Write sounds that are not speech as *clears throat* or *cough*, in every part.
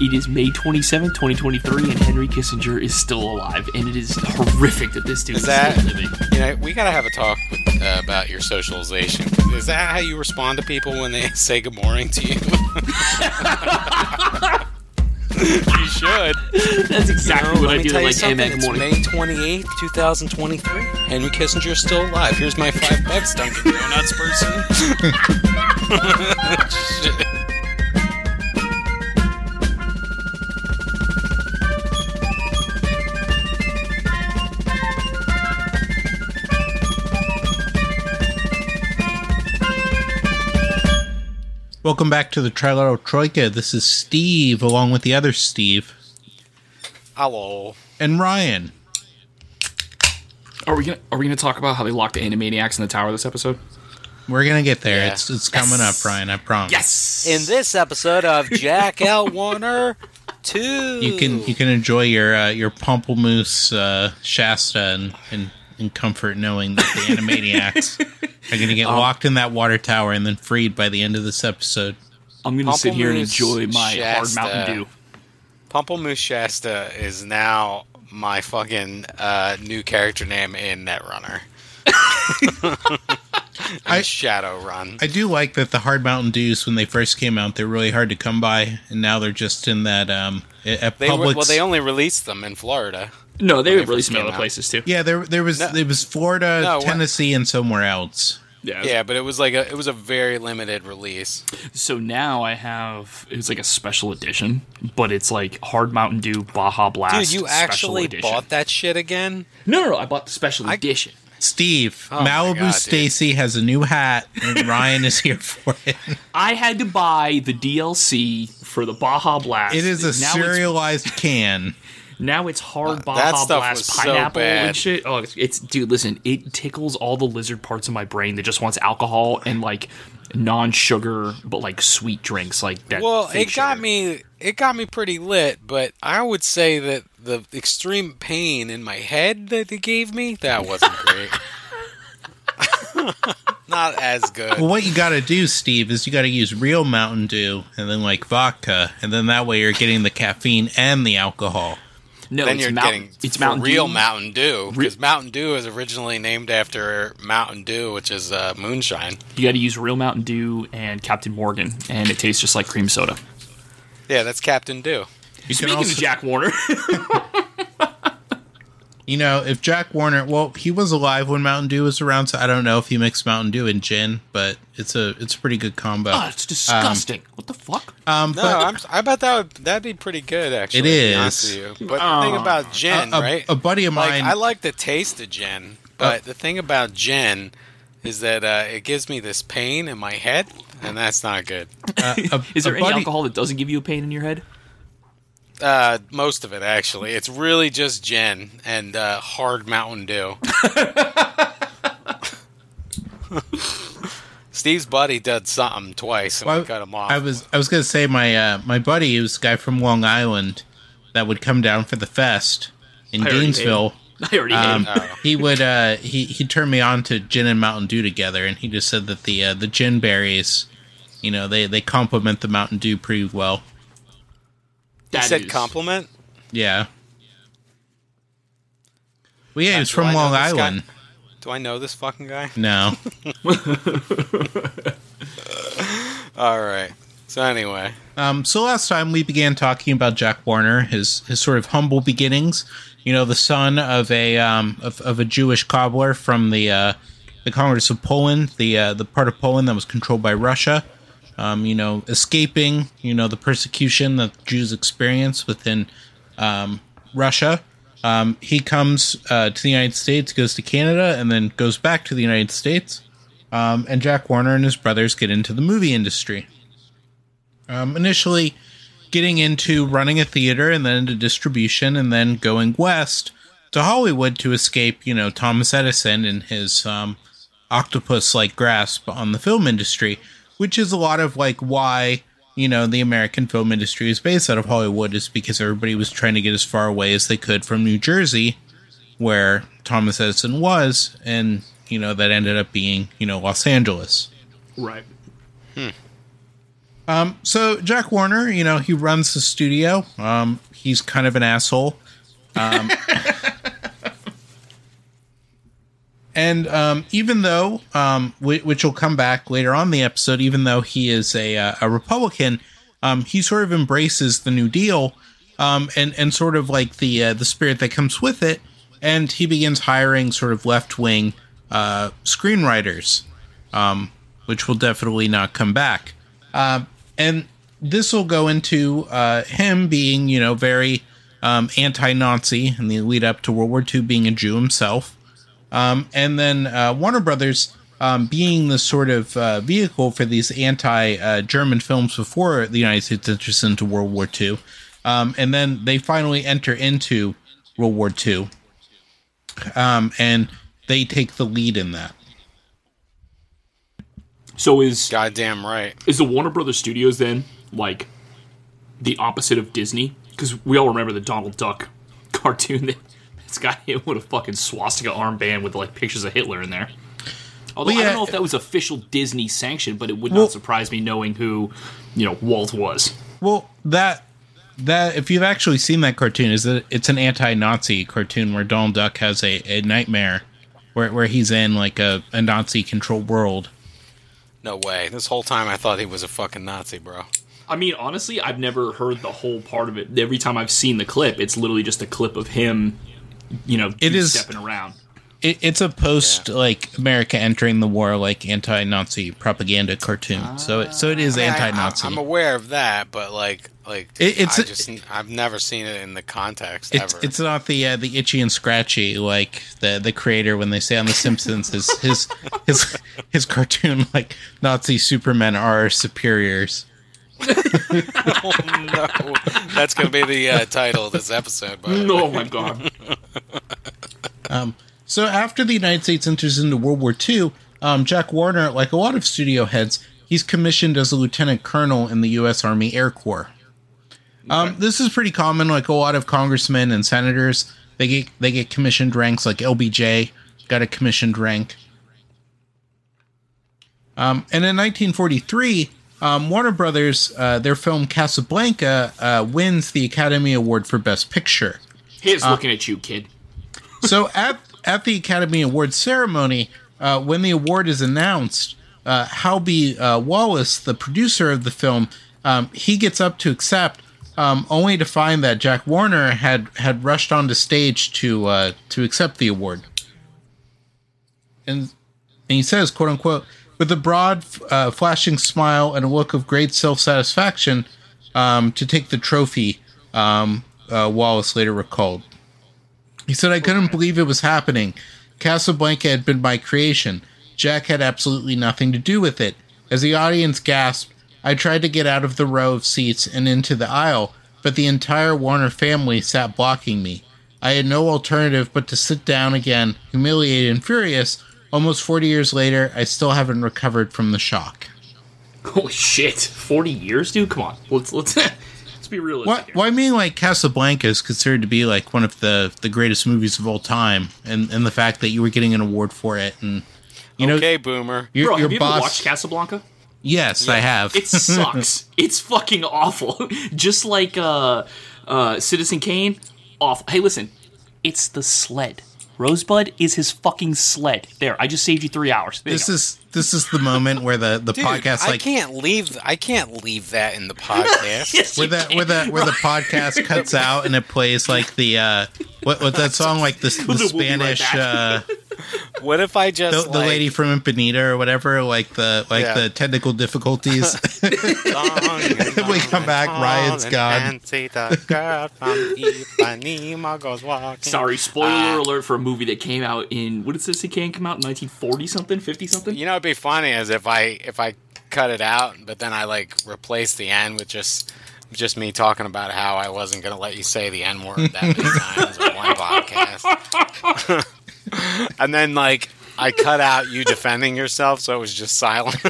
It is May 27, 2023, and Henry Kissinger is still alive, and it is horrific that this dude is, Is that still living. you know? We gotta have a talk with, uh, about your socialization. Is that how you respond to people when they *laughs* say good morning to you? *laughs* you should. That's exactly what I me do. tell you Like, hey, something. It's morning. May twenty eighth, two thousand twenty three. Henry Kissinger is still alive. Here's my five bucks, Dunkin' Donuts person. *laughs* Welcome back to the Trilero Troika. This is Steve, along with the other Steve Hello. and Ryan. Are we gonna Are we gonna talk about how they locked the Animaniacs in the tower this episode? We're gonna get there. Yeah. It's it's coming up, Ryan. I promise. Yes. In this episode of Jack L. Warner Two, you can you can enjoy your uh, your Pamplemousse uh, Shasta and, and in comfort knowing that the Animaniacs are gonna get locked in that water tower and then freed by the end of this episode. I'm gonna sit here and enjoy my hard Shasta. Mountain Dew. Pamplemousse Shasta is now my fucking uh, new character name in Netrunner. *laughs* I- Shadow Run. I do like that the hard Mountain Dews when they first came out they're really hard to come by, and now they're just in that um at They were, well, they only released them in Florida. No, they were they released in other out. places too. yeah, there there was No. it was Florida, No, Tennessee, and somewhere else. Yeah. Yeah, but it was like a it was a very limited release. So now I have it's like a special edition, but it's like hard Mountain Dew Baja Blast. Dude, you actually edition. bought that shit again? No, no, no. I bought the special I- edition. Steve, Oh Malibu Stacy has a new hat, and Ryan is here for it. *laughs* I had to buy the DLC for the Baja Blast. It is a now serialized can. It's, now it's hard Uh, Baja that stuff Blast was so pineapple bad. and shit. Oh, it's, it's dude. Listen, it tickles all the lizard parts of my brain that just wants alcohol and like non-sugar but like sweet drinks like that. Well, fake it got sugar. me it got me pretty lit, but I would say that the extreme pain in my head that it gave me, that wasn't great. *laughs* *laughs* Not as good. Well, what you got to do, Steve, is you got to use real Mountain Dew and then like vodka, and then that way you're getting the caffeine and the alcohol. No, then it's you're Mountain, getting it's Mountain real Dew. Mountain Dew Re- because Mountain Dew is originally named after Mountain Dew, which is uh, moonshine. You got to use real Mountain Dew and Captain Morgan, and it tastes just like cream soda. Yeah, that's Captain Dew. You can Speaking also, of Jack Warner, *laughs* you know, if Jack Warner, well, he was alive when Mountain Dew was around, so I don't know if he mixed Mountain Dew and gin, but it's a it's a pretty good combo. oh, it's disgusting. what the fuck? Um, No, but I'm, I bet that would that'd be pretty good actually. It is. to be is. honest with you. But the thing about gin, a, right? a buddy of like mine, I like the taste of gin, but the thing about gin is that uh, it gives me this pain in my head, and that's not good. uh, a, *laughs* Is there any buddy, alcohol that doesn't give you a pain in your head? Uh, most of it actually, it's really just gin and uh, hard Mountain Dew. *laughs* Steve's buddy did something twice, and Well, we cut him off. I was I was gonna say my uh, my buddy, he was a guy from Long Island that would come down for the fest in I already Gainesville. *laughs* I already hate Um, him. Oh. he would uh, he he turned me on to gin and Mountain Dew together, and he just said that the uh, the gin berries, you know, they they complement the Mountain Dew pretty well. He That said is- compliment. Yeah. Well, yeah, he Uh, from Long this guy? Island. Do I know this fucking guy? No, *laughs* *laughs* All right. So anyway, Um, so last time we began talking about Jack Warner, his his sort of humble beginnings. You know, the son of a um, of, of a Jewish cobbler from the uh, the Congress of Poland, the uh, the part of Poland that was controlled by Russia. Um, you know, escaping you know the persecution that Jews experience within um, Russia. Um, he comes uh, to the United States, goes to Canada, and then goes back to the United States. Um, and Jack Warner and his brothers get into the movie industry um, initially getting into running a theater and then into distribution and then going west to Hollywood to escape, you know, Thomas Edison and his um, octopus like grasp on the film industry, which is a lot of like why, you know, the American film industry is based out of Hollywood is because everybody was trying to get as far away as they could from New Jersey, where Thomas Edison was, and, you know, that ended up being, you know, Los Angeles. Right. Hmm. Um, so Jack Warner, you know, he runs the studio. Um, he's kind of an asshole. Um, *laughs* and um, even though, um, whi- which will come back later on the episode, even though he is a, uh, a Republican, um, he sort of embraces the New Deal um, and and sort of like the uh, the spirit that comes with it, and he begins hiring sort of left wing uh, screenwriters, um, which will definitely not come back. Um, and this will go into uh, him being, you know, very um, anti-Nazi in the lead up to World War II, being a Jew himself, um, and then uh, Warner Brothers um, being the sort of uh, vehicle for these anti-German films before the United States enters into World War II, um, and then they finally enter into World War II, um, and they take the lead in that. So is Goddamn right. is the Warner Brothers Studios then like the opposite of Disney? Because we all remember the Donald Duck *laughs* cartoon that this guy hit *laughs* with a fucking swastika armband with like pictures of Hitler in there. Although Well, I don't know if that uh, was official Disney sanction, but it would Well- not surprise me knowing who you know Walt was. Well, that that if you've actually seen that cartoon, is that it's an anti-Nazi cartoon where Donald Duck has a, a nightmare where where he's in like a, a Nazi controlled world. No way. This whole time I thought he was a fucking Nazi, bro. I mean, honestly, I've never heard the whole part of it. Every time I've seen the clip, it's literally just a clip of him, you know, It is- stepping around. It, it's a post like America entering the war like anti-Nazi propaganda cartoon. so it, so it is I- I- anti-Nazi. I'm aware of that, but like, like It- it's- I just I've never seen it in the context it's ever. it's not the uh, the itchy and scratchy like the the creator when they say on the Simpsons his his *laughs* his his cartoon like Nazi supermen are our superiors. *laughs* no, that's gonna be the uh, title of this episode. But Oh my god! *laughs* So after the United States enters into World War II, um, Jack Warner, like a lot of studio heads, he's commissioned as a lieutenant colonel in the U.S. Army Air Corps. Um, this is pretty common. Like a lot of congressmen and senators, they get they get commissioned ranks. Like LBJ got a commissioned rank. Um, and in 1943, um, Warner Brothers, uh, their film Casablanca, uh, wins the Academy Award for Best Picture He's looking at you, kid. *laughs* so at at the Academy Awards ceremony, uh, when the award is announced, uh, Halby uh, Wallis, the producer of the film, um, he gets up to accept, um, only to find that Jack Warner had had rushed onto stage to uh, to accept the award. And and he says, "quote unquote," with a broad, uh, flashing smile and a look of great self satisfaction, um, to take the trophy. Um, uh, Wallis later recalled. He said, I couldn't believe it was happening. Casablanca had been my creation. Jack had absolutely nothing to do with it. As the audience gasped, I tried to get out of the row of seats and into the aisle, but the entire Warner family sat blocking me. I had no alternative but to sit down again, humiliated and furious. Almost 40 years later, I still haven't recovered from the shock. *laughs* Holy shit! Forty years, dude. Come on, let's let's *laughs* let's be realistic. What? here. Well, I mean, like Casablanca is considered to be like one of the the greatest movies of all time, and and the fact that you were getting an award for it, and you know, okay, Boomer. your, Bro, your have you boss. ever watched Casablanca? yes, I have. It *laughs* sucks. it's fucking awful. Just like uh, uh, Citizen Kane. Awful. Hey, listen, it's the sled. Rosebud is his fucking sled. There, I just saved you three hours. There you this go. is this is the moment where the the Dude, podcast I can't leave. I can't leave that in the *laughs* podcast. Yes, where you the where the where the podcast cuts out and it plays like the uh what what that song like the, the We'll right Spanish uh What if I just the like, lady from Impanita or whatever like the like Yeah. the technical difficulties *laughs* we come back Ryan's gone And see the girl from Ipanema goes walking. Sorry, spoiler Uh, alert for a movie that came out in what did Citizen Kane come out in 1940 something, 50 something? You know, it'd be funny is if I if I cut it out, but then I like replace the end with just just me talking about how I wasn't gonna let you say the N word that many *laughs* times on one podcast, *laughs* and then like I cut out you defending yourself, so it was just silent. *laughs*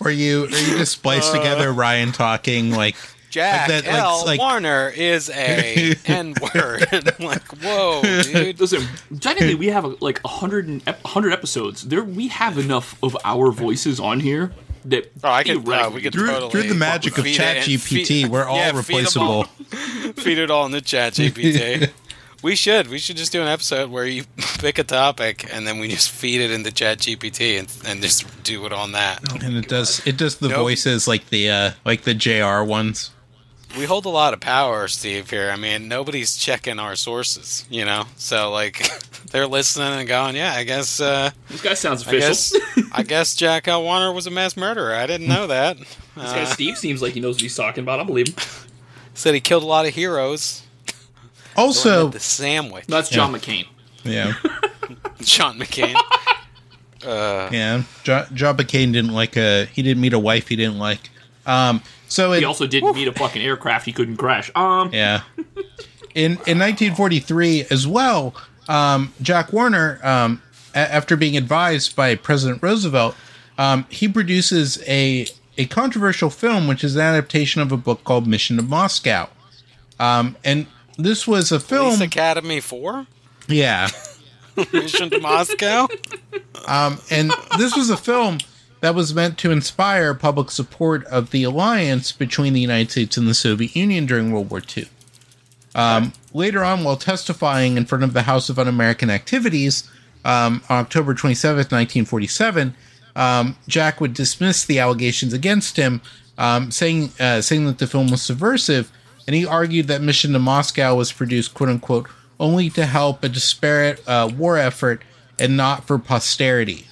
or oh you or you just splice together uh. Ryan talking like Jack Like that, like- L. like- Warner is a N word. I'm like, whoa, dude. Listen, technically we have like 100, and, 100 episodes. There, we have enough of our voices on here that Oh, I could. Uh, we could Through, totally through the magic of feed Chat GPT, we're all *laughs* yeah, feed 'em all- replaceable. *laughs* feed it all in the chat GPT. *laughs* we should. We should just do an episode where you pick a topic and then we just feed it into chat GPT and, and just do it on that. And it does it does the Nope. voices like the uh like the JR ones. We hold a lot of power, Steve. Here, I mean, nobody's checking our sources, you know. So like, they're listening and going, "Yeah, I guess, uh, this guy sounds I official. guess, I guess Jack L. Warner was a mass murderer. I didn't know that." this guy Uh, Steve seems like he knows what he's talking about. I believe him. said he killed a lot of heroes. Also, the sandwich. No, that's John McCain. yeah, John McCain. Uh, yeah. Jo- John McCain didn't like a he didn't meet a wife he didn't like. Um, so He also didn't meet a fucking aircraft he couldn't crash. Um, yeah, *laughs* in in 1943 as well, um, Jack Warner, um, a- after being advised by President Roosevelt, um, he produces a a controversial film, which is an adaptation of a book called Mission to Moscow. Um, and this was a Police film, Academy Four. yeah. *laughs* Mission to Moscow. and this was a film that was meant to inspire public support of the alliance between the United States and the Soviet Union during World War II. Um, later on, while testifying in front of the House of Un-American Activities um, on October 27th, 1947, um, Jack would dismiss the allegations against him, um, saying uh, saying that the film was subversive, and he argued that Mission to Moscow was produced "quote unquote" only to help a disparate uh, war effort and not for posterity.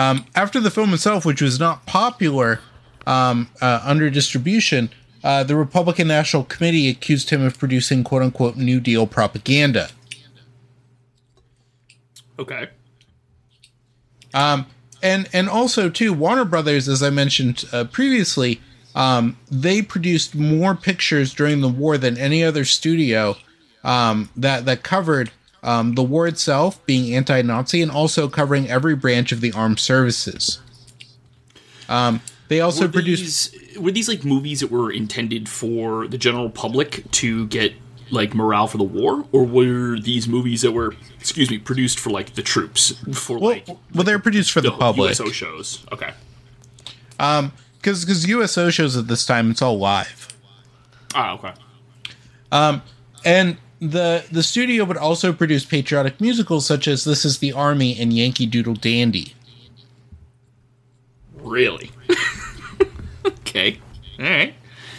Um, after the film itself, which was not popular um, uh, under distribution, uh, the Republican National Committee accused him of producing "quote unquote" New Deal propaganda. okay. Um, and and also too, Warner Brothers, as I mentioned uh, previously, um, they produced more pictures during the war than any other studio um, that that covered um, the war itself, being anti-Nazi, and also covering every branch of the armed services. Um, they also were produced. these were these like movies that were intended for the general public to get like morale for the war, or were these movies that were excuse me produced for like the troops for Well, like well, they're produced for the, public USO shows? Okay. Um, because because USO shows at this time it's all live. Ah, okay. Um, and the the studio would also produce patriotic musicals such as This Is the Army and Yankee Doodle Dandy. Really? *laughs* okay. All right.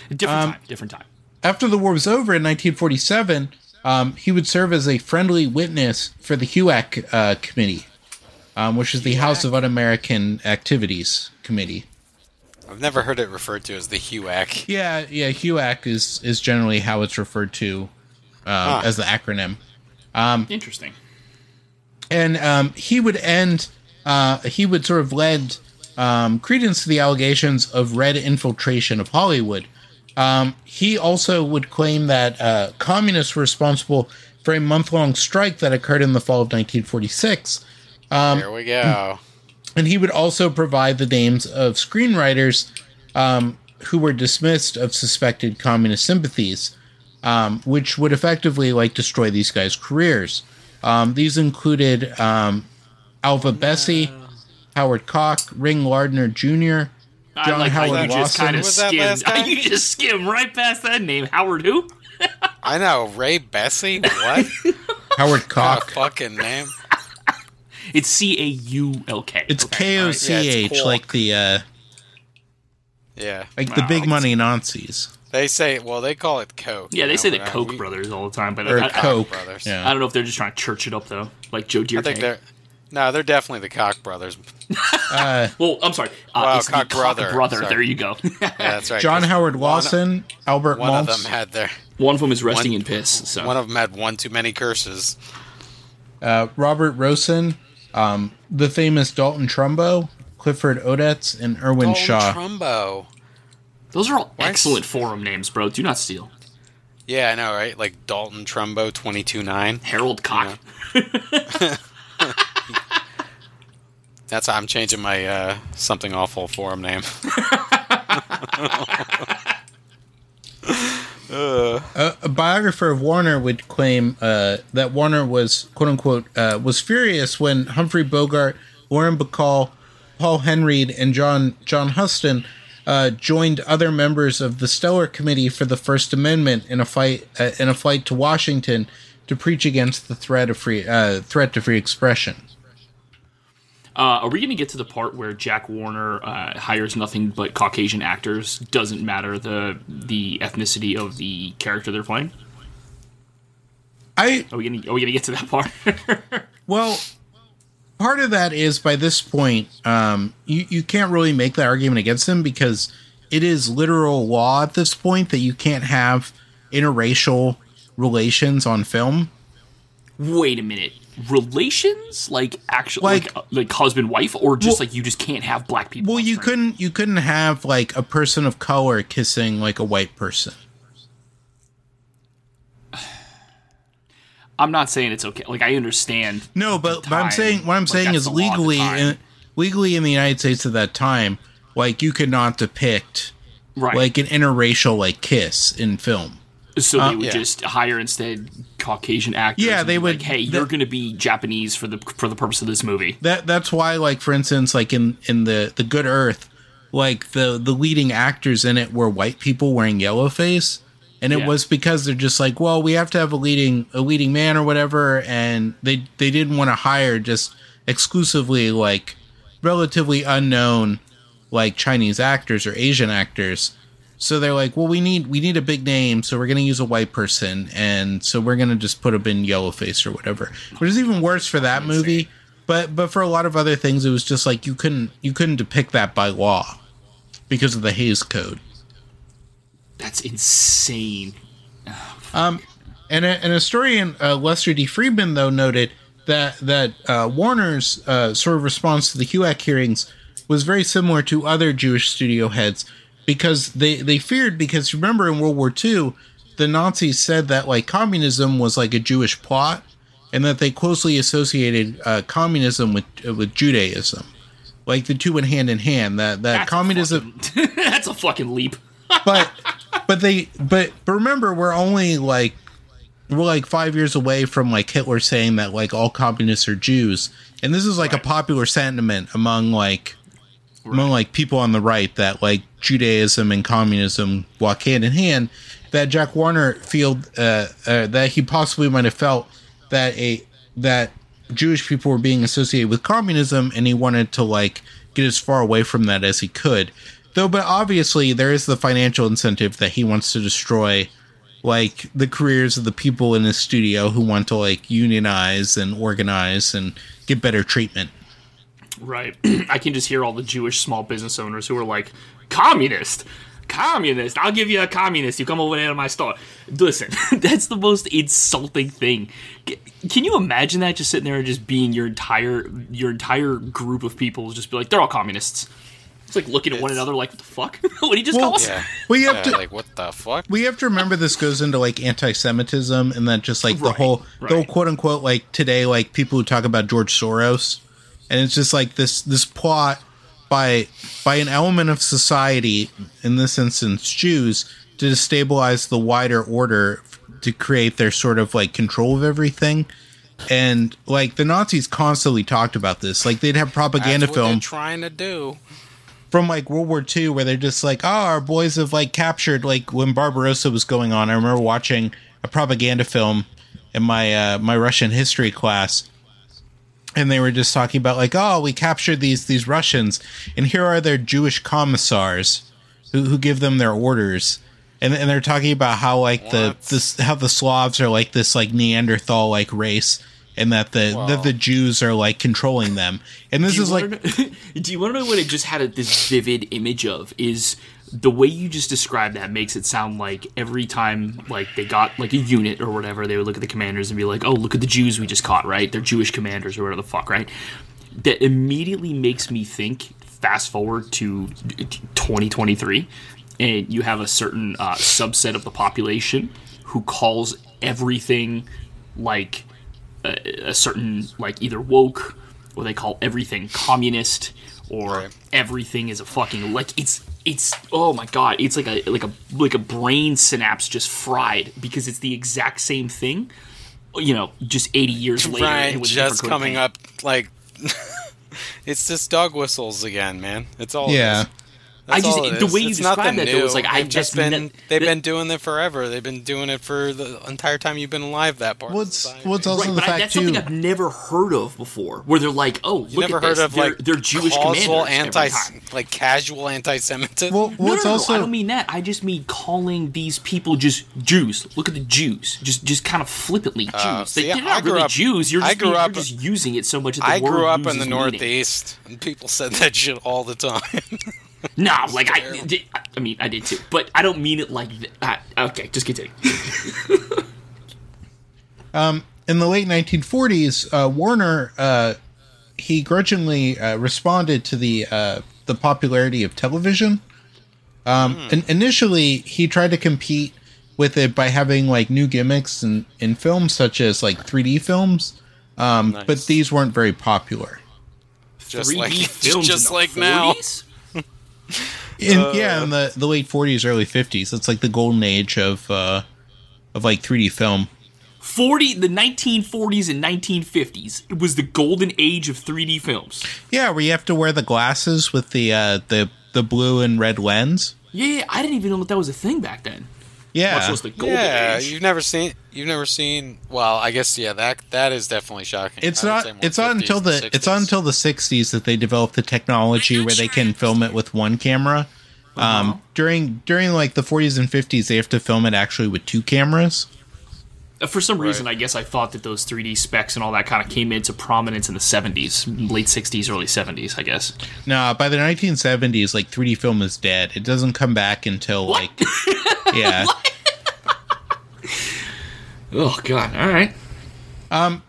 Different Um, time. Different time. After the war was over in 1947, um, he would serve as a friendly witness for the HUAC uh, committee, um, which is the House of Un-American Activities Committee. I've never heard it referred to as the HUAC. Yeah, yeah, HUAC is is generally how it's referred to uh, Huh. as the acronym. Interesting. and um, he would end uh, he would sort of lend um, credence to the allegations of red infiltration of hollywood um, he also would claim that uh, communists were responsible for a month-long strike that occurred in the fall of 1946 Here we go. and he would also provide the names of screenwriters um, who were dismissed of suspected communist sympathies, um, which would effectively like destroy these guys' careers. Um, these included um, Alvah Bessie, Howard Koch, Ring Lardner Jr., I John like Howard how you just Lawson. kind of Was that last? *laughs* You just skimmed right past that name. Howard who? *laughs* I know Ray Bessie. What *laughs* Howard kind of Koch. fucking name? It's C A U L K. It's K O C Yeah, H, it's like the uh, Yeah, like the big money Nazis they say. Well, they call it Coke. Yeah, they know, say the but, uh, Koch we- brothers all the time, but or I, I, Coke. brothers. Yeah. I don't know if they're just trying to church it up though, like Joe Dierte. I think they're. No, they're definitely the Koch brothers. Uh, *laughs* Well, I'm sorry. Uh, Wow, it's the Koch Koch brother. brother. Sorry. There you go. *laughs* Yeah, that's right. John 'cause Howard one- Lawson, Albert One, of Maltz, them had their. one of them is resting One- in piss. So One of them had one too many curses. uh, Robert Rossen, um, the famous Dalton Trumbo, Clifford Odets, and Irwin Dalton Shaw. Trumbo. Those are all Why- excellent forum names, bro. Do not steal. Yeah, I know, right? Like Dalton Trumbo twenty two nine. Harold Koch. *laughs* That's how I'm changing my uh, something awful forum name. *laughs* a, a biographer of Warner would claim uh, that Warner was "quote unquote" uh, was furious when Humphrey Bogart, Lauren Bacall, Paul Henreid and John John Huston uh, joined other members of the Stellar Committee for the First Amendment in a fight uh, in a flight to Washington to preach against the threat of free uh, threat to free expression. Uh, are we going to get to the part where Jack Warner uh, hires nothing but Caucasian actors? Doesn't matter the the ethnicity of the character they're playing. I Are we going to are we going to get to that part? *laughs* well, part of that is by this point, um, you you can't really make that argument against him because it is literal law at this point that you can't have interracial relations on film. Wait a minute. Relations like actually Like- like uh, like, husband wife or just Well- like you just can't have black people. Well, you screen? couldn't you couldn't have like a person of color kissing like a white person. I'm not saying it's okay. Like I understand. No, but, the but I'm saying what I'm like, saying is the law at the legally in, legally in the United States at that time, like you could not depict right. like an interracial like kiss in film. so they uh, would yeah. just hire instead Caucasian actors. Yeah, they would- Like, hey, the- you're going to be Japanese for the for the purpose of this movie. That that's why like for instance like in in the the Good Earth, like the the leading actors in it were white people wearing yellow face. And it Yeah. was because they're just like, well, we have to have a leading a leading man or whatever, and they they didn't want to hire just exclusively like relatively unknown like Chinese actors or Asian actors. So they're like, well, we need we need a big name, so we're gonna use a white person, and so we're gonna just put him in yellowface or whatever. Which is even worse for that movie. But but for a lot of other things, it was just like you couldn't you couldn't depict that by law because of the Hays Code. That's insane. Um, And a, an historian, uh, Lester D. Friedman, though, noted that that uh, Warner's uh, sort of response to the HUAC hearings was very similar to other Jewish studio heads because they they feared because remember in World War II, the Nazis said that like communism was like a Jewish plot, and that they closely associated uh, communism with uh, with Judaism, like the two went hand in hand. That that That's a communism fucking- *laughs* that's a fucking leap. but but they but but remember we're only like we're like five years away from like Hitler saying that like all communists are Jews, and this is like Right. a popular sentiment among like among like people on the right that like Judaism and communism walk hand in hand. That Jack Warner feel uh, uh, that he possibly might have felt that a that Jewish people were being associated with communism, and he wanted to like get as far away from that as he could. Though, but obviously there is the financial incentive that he wants to destroy, like the careers of the people in his studio who want to like unionize and organize and get better treatment. Right. *clears throat* I can just hear all the Jewish small business owners who are like, communist, communist. I'll give you a communist. You come over there to my store. Listen, *laughs* that's the most insulting thing. Can you imagine that? Just sitting there and just being your entire your entire group of people just be like, they're all communists. It's like looking at one another like, what the fuck? *laughs* what did he just Well, call us? Yeah. We have Yeah, to like what the fuck? we have to remember this goes into like anti-Semitism and then just like the Right, whole the whole quote unquote like today like people who talk about George Soros, and it's just like this this plot by by an element of society, in this instance Jews, to destabilize the wider order to create their sort of like control of everything. And like the Nazis constantly talked about this. Like they'd have propaganda That's what film trying to do. From like World War II where they're just like, oh, our boys have like captured like when Barbarossa was going on. I remember watching a propaganda film in my uh, my Russian history class, and they were just talking about like, oh, we captured these these Russians, and here are their Jewish commissars who who give them their orders. And, and they're talking about how like the this how the Slavs are like this like Neanderthal like race, and that the Wow. that the Jews are like controlling them. And this is like know- *laughs* do you want to know what it just had a, this vivid image of? Is the way you just described that makes it sound like every time like they got like a unit or whatever, they would look at the commanders and be like, "Oh, look at the Jews we just caught, right? They're Jewish commanders or whatever the fuck, right?" That immediately makes me think. Fast forward to 2023, and you have a certain uh, subset of the population who calls everything like a, a certain like either woke or they call everything communist or Right. everything is a fucking like it's it's oh my god it's like a like a like a brain synapse just fried because it's the exact same thing you know just 80 years later Right, with just coming paint. up like *laughs* It's just dog whistles again, man. It's all. Yeah. is. That's I just- all it the is. way you It's described nothing that, though, new. was like, I they've just been ne- they've that- been doing it forever. They've been doing it for the entire time you've been alive. That part. Well, of it's- society. well, it's also- Right, the but I, fact, that's something I've never heard of before. Where they're like, "Oh, You look never at heard this. of they're, like they're Jewish causal commanders every anti time." like casual anti-Semitism? Well, No, well, no, no, no, also I don't mean that. I just mean calling these people just Jews. Look at the Jews, just just kind of flippantly Jews. Uh, they, see, they're I not grew really up- Jews. You're I just, grew being- up- you're just using it so much. I grew up in the. Northeast, and people said that shit all the time. *laughs* *laughs* No, like I, did, I mean, I did too, but I don't mean it like that. Okay, just continue. *laughs* um, in the late 1940s, uh, Warner uh, he grudgingly uh, responded to the uh, the popularity of television. Um, and initially, he tried to compete with it by having like new gimmicks in, in films, such as like 3D films. Um, Nice. But these weren't very popular. just 3D like *laughs* films just in the like now. 40s? In, Uh. yeah, in the, the late 40s, early 50s, it's like the golden age of uh, of like 3D film. 40 the 1940s and 1950s it was the golden age of 3d films Yeah, where you have to wear the glasses with the uh, the the blue and red lens. yeah, yeah i didn't even know that that was a thing back then Yeah, much less the golden Yeah, age you've never seen you've never seen. Well, I guess yeah, that that is definitely shocking. It's I not. It's not until than the. It's not until the '60s that they developed the technology where they can film it with one camera. Um, during during like the 40s and 50s, they have to film it actually with two cameras. For some reason Right. i guess i thought that those 3d specs and all that kind of came into prominence in the 70s late 60s early 70s i guess No, by the 1970s, like 3D film is dead. It doesn't come back until like yeah. *laughs* oh god all right Um.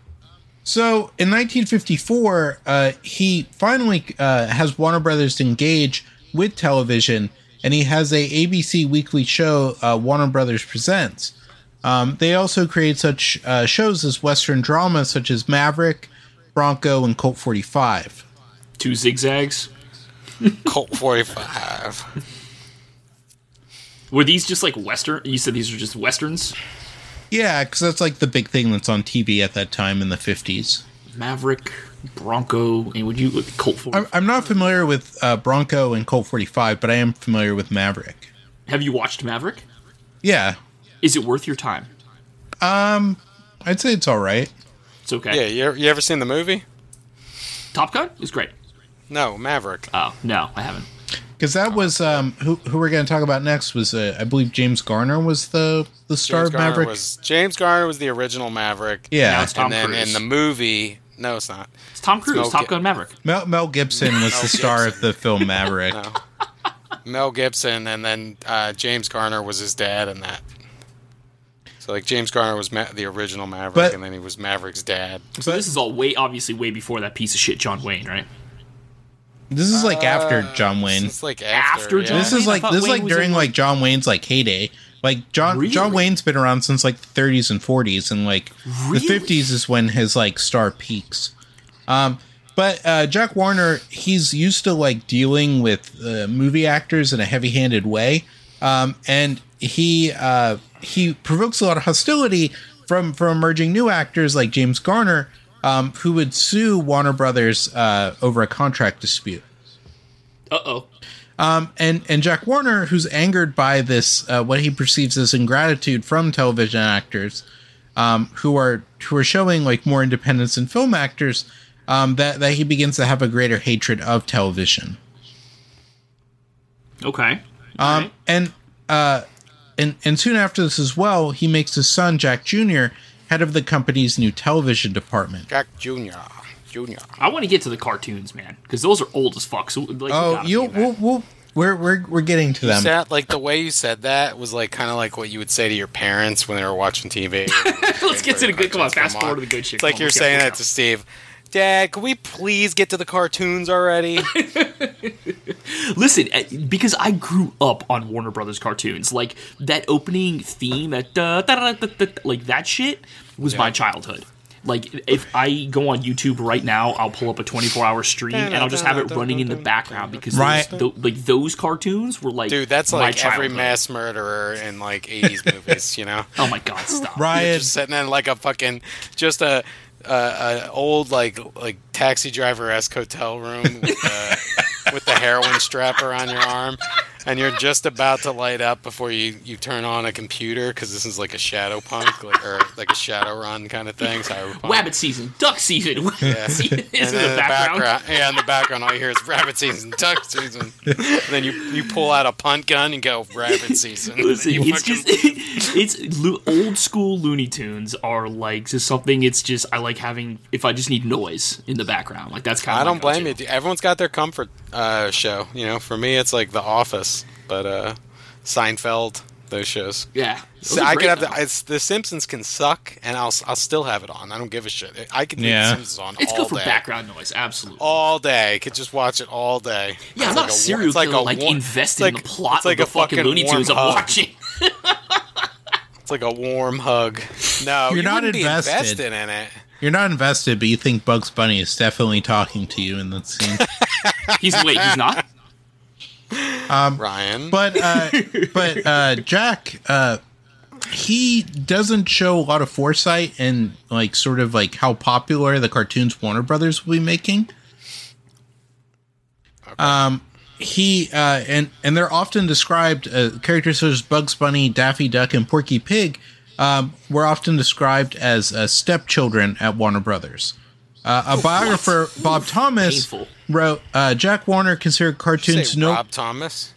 So in 1954, uh, he finally uh, has Warner Brothers engage with television, and he has a ABC weekly show, uh, Warner Brothers Presents. Um, they also create such uh, shows as Western dramas such as Maverick, Bronco, and Colt 45. two zigzags Colt forty five. *laughs* were these just like western you said these are just westerns Yeah, because that's like the big thing that's on TV at that time in the 50s. maverick bronco and would you colt 40 I'm, I'm not familiar with uh, Bronco and Colt 45, but I am familiar with Maverick. have you watched maverick Yeah, is it worth your time Um, I'd say it's all right. it's okay Yeah, you ever, you ever seen the movie? top gun is great No, Maverick. oh no i haven't Because that was um, who who we're going to talk about next was uh, I believe James Garner was the the star James of Garner Maverick. was James Garner was the original Maverick. Now yeah, it's Tom and then Cruise. in the movie, no, it's not. It's Tom Cruise, Mel Top Gib- Gun Maverick. Mel, Mel Gibson was Mel the star Gibson. of the film Maverick. No. Mel Gibson, and then uh, James Garner was his dad in that. So like James Garner was Ma- the original Maverick, But- and then he was Maverick's dad. So this is all way, obviously, way before that piece of shit John Wayne, right? This is like after Uh, John Wayne. It's like after, After yeah. John This is like thought this is like during like John Wayne's like heyday. Like John John Wayne's been around since like the 30s and 40s, and like Really? the 50s is when his like star peaks. Um, but uh, Jack Warner, he's used to like dealing with uh, movie actors in a heavy-handed way, um, and he uh, he provokes a lot of hostility from from emerging new actors like James Garner, um, who would sue Warner Brothers uh, over a contract dispute Uh oh. and and Jack Warner, who's angered by this, uh, what he perceives as ingratitude from television actors, um, who are who are showing like more independence in film actors, um, that that he begins to have a greater hatred of television. Okay. Um, Alright. and uh, and and soon after this as well, he makes his son Jack Jr. head of the company's new television department. Jack Junior. Junior. I want to get to the cartoons, man, because those are old as fuck. So, like, we Oh, you be in that. we'll, we'll, we're we're we're getting to them. That like the way you said that was like kind of like what you would say to your parents when they were watching TV. *laughs* Let's get to the good. Come on, fast forward to the good shit. It's like you're saying that to Steve. Dad, can we please get to the cartoons already? *laughs* Listen, uh, because I grew up on Warner Brothers cartoons, like that opening theme, that da, da, da, da, da, da, like that shit was my childhood. Like if I go on YouTube right now, I'll pull up a 24 hour stream and I'll just have it running in the background because Right. those, tho- like those cartoons were like Dude, that's my like every mass murderer in like 80s movies, you know? Oh my god, stop! You're just sitting in like a fucking just a uh, an old like like taxi driver esque hotel room uh, *laughs* with the heroin strap around your arm, and you're just about to light up before you, you turn on a computer because this is like a shadow punk like, or like a shadow run kind of thing. Cyberpunk. Rabbit season, duck season. *laughs* Yeah. And in then the background. yeah, in the background, all you hear is rabbit season, duck season. And then you you pull out a punt gun and go rabbit season. Listen, it's just *laughs* it's lo- old school Looney Tunes are like just something. It's just I like having if I just need noise in the background. Like that's kind of I don't blame you. Everyone's got their comfort uh, show. You know, for me, it's like The Office, but uh, Seinfeld, those shows. Yeah, Those are I could have the, it's, the Simpsons can suck, and I'll I'll still have it on. I don't give a shit. I could leave Yeah. the Simpsons on It's all good for day. background noise. Absolutely. All day, could just watch it all day. yeah, I'm It's not like a wa- serial it's like killer a like wa- invested it's in the plot it's like of a the fucking fucking Looney Tunes I'm watching. *laughs* It's like a warm hug. No, You're you not wouldn't invested. be invested in it. You're not invested, but you think Bugs Bunny is definitely talking to you in that scene. *laughs* He's wait, he's not. Ryan. but uh, but uh, Jack, uh, he doesn't show a lot of foresight in like sort of like how popular the cartoons Warner Brothers will be making. Um, he uh, and and they're often described uh, characters such as Bugs Bunny, Daffy Duck, and Porky Pig. Um, were often described as uh, stepchildren at Warner Brothers. Uh, a biographer, Bob Thomas, Painful. wrote uh, Jack Warner considered cartoons say no Bob Thomas.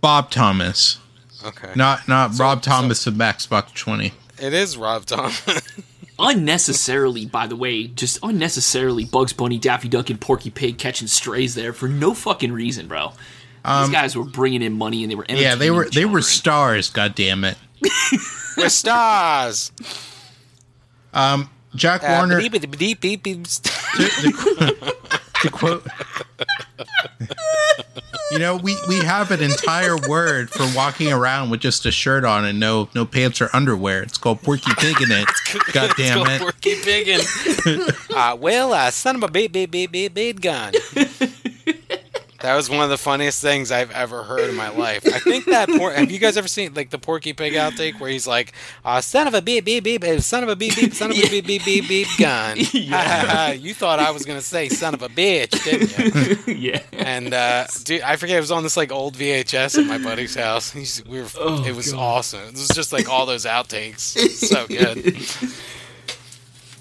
Bob Thomas, Okay. not not Rob so- Thomas of Matchbox Twenty. It is Rob Thomas. *laughs* unnecessarily, by the way, just unnecessarily Bugs Bunny, Daffy Duck, and Porky Pig catching strays there for no fucking reason, bro. These guys were bringing in money and they were Um, Yeah, they entertaining were they were stars. God damn it! *laughs* We're stars. Um, Jack Uh, Warner. beep, beep, beep, to, *laughs* to quote, you know, we we have an entire word for walking around with just a shirt on and no no pants or underwear. It's called Porky Pig in it. *laughs* God damn it! Porky Piggin. uh, well, uh, son of a beep, beep, beep, beep, beep gun. That was one of the funniest things I've ever heard in my life. I think that. Por- have you guys ever seen like the Porky Pig outtake where he's like, uh, "Son of a beep beep beep, uh, son of a beep beep, son of a beep beep beep beep *laughs* gun." Yeah. you thought I was gonna say "son of a bitch," didn't you? *laughs* yeah. And uh, dude, I forget it was on this like old VHS at my buddy's house. He's, we were, Oh, it was awesome. It was just like all those outtakes. so good. *laughs*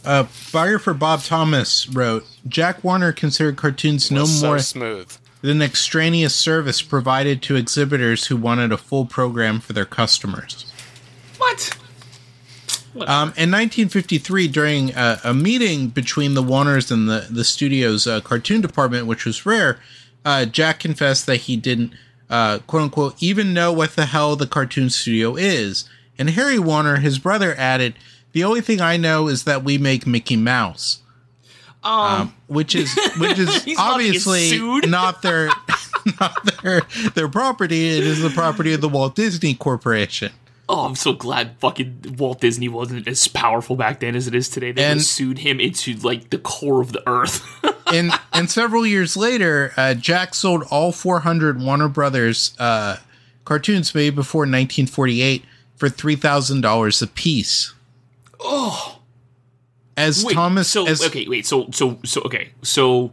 Uh, biographer Bob Thomas wrote, Jack Warner considered cartoons no so more smooth. Than extraneous service provided to exhibitors who wanted a full program for their customers. What? Um, in 1953, during a, a meeting between the Warners and the, the studio's uh, cartoon department, which was rare, uh, Jack confessed that he didn't, uh, quote unquote, even know what the hell the cartoon studio is. And Harry Warner, his brother, added, The only thing I know is that we make Mickey Mouse. Um, Which is which is *laughs* He's about to get obviously sued. *laughs* not their not their their property. It is the property of the Walt Disney Corporation. oh, I'm so glad fucking Walt Disney wasn't as powerful back then as it is today. They and, sued him into like the core of the earth. *laughs* and and several years later, uh, Jack sold all 400 Warner Brothers uh, cartoons made before 1948 for three thousand dollars a piece. oh, As wait. Thomas, so as, okay, wait. So so so okay. So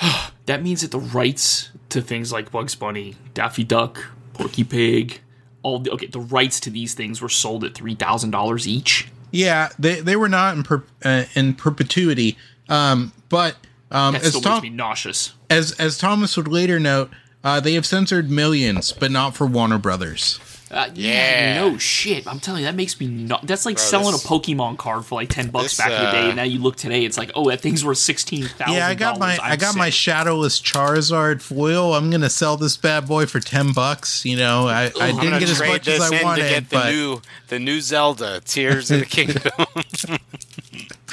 *sighs* that means that the rights to things like Bugs Bunny, Daffy Duck, Porky Pig, all the, okay, the rights to these things were sold at three thousand dollars each. yeah, they they were not in per, uh, in perpetuity. Um, but um, That as Tom, me nauseous. as as Thomas would later note, uh, they have censored millions, but not for Warner Brothers. Uh, Yeah. No shit. I'm telling you, that makes me not. That's like Bro, selling this- a Pokemon card for like ten bucks this, back in the day, uh, and now you look today, it's like, oh, that thing's worth sixteen thousand. Yeah, I got my I got my shadowless Charizard foil. I'm gonna sell this bad boy for ten bucks. You know, I, I I'm didn't get as much as I wanted, to get the but new the new Zelda Tears of the Kingdom. *laughs*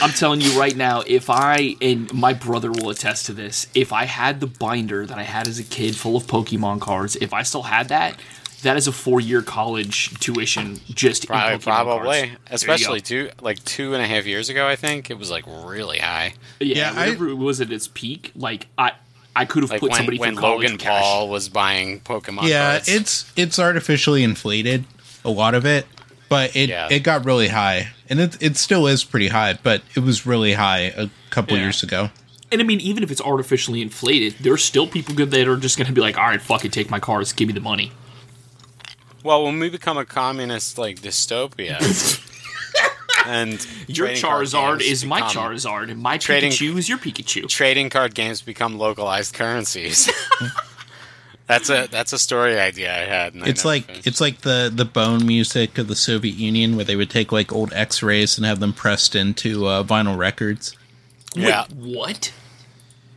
I'm telling you right now, if I and my brother will attest to this, if I had the binder that I had as a kid full of Pokemon cards, if I still had that, that is a four year college tuition just probably, Pokemon probably, cards. There you especially two like two and a half years ago. I think it was like really high. yeah, Yeah, I- it was at its peak, like I. I could have Like put when, somebody when through college Logan cash. Paul was buying Pokemon yeah, cards. it's it's artificially inflated. A lot of it. but it Yeah. it got really high, and it it still is pretty high, but it was really high a couple Yeah. years ago. And I mean, even if it's artificially inflated, there's still people good that are just going to be like, all right, fuck it, take my cars, give me the money. Well, when we become a communist like dystopia, *laughs* and Your Charizard games is my Charizard, and my Trading- Pikachu is your Pikachu. Trading card games become localized currencies. *laughs* that's a that's a story idea I had. and I It's never like finished. it's like the the bone music of the Soviet Union, where they would take like old X-rays and have them pressed into uh, vinyl records. yeah. Wait, what?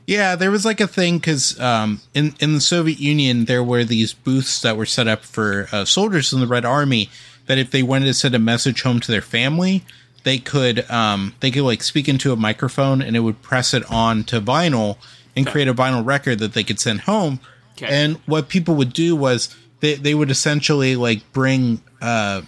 Yeah, there was like a thing because um, in in the Soviet Union there were these booths that were set up for uh, soldiers in the Red Army that if they wanted to send a message home to their family, they could um, they could like speak into a microphone and it would press it on to vinyl and create a vinyl record that they could send home. Okay. And what people would do was they they would essentially like bring uh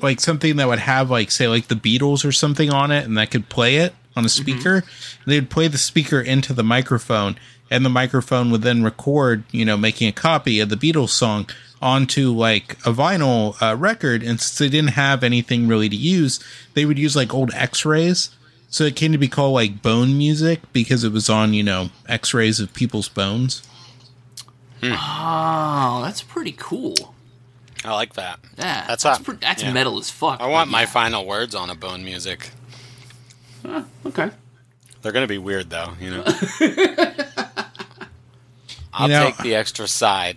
like something that would have like say like the Beatles or something on it and that could play it on a speaker. They'd play the speaker into the microphone and the microphone would then record, you know, making a copy of the Beatles song onto like a vinyl uh, record and since they didn't have anything really to use, they would use like old x-rays. So it came to be called like bone music because it was on, you know, x-rays of people's bones. Oh, that's pretty cool. I like that. Yeah, That's that's pre- that's Yeah. metal as fuck. I want but my yeah. final words on a bone music. *laughs* Okay. They're gonna be weird though, you know. *laughs* I'll know- take the extra side.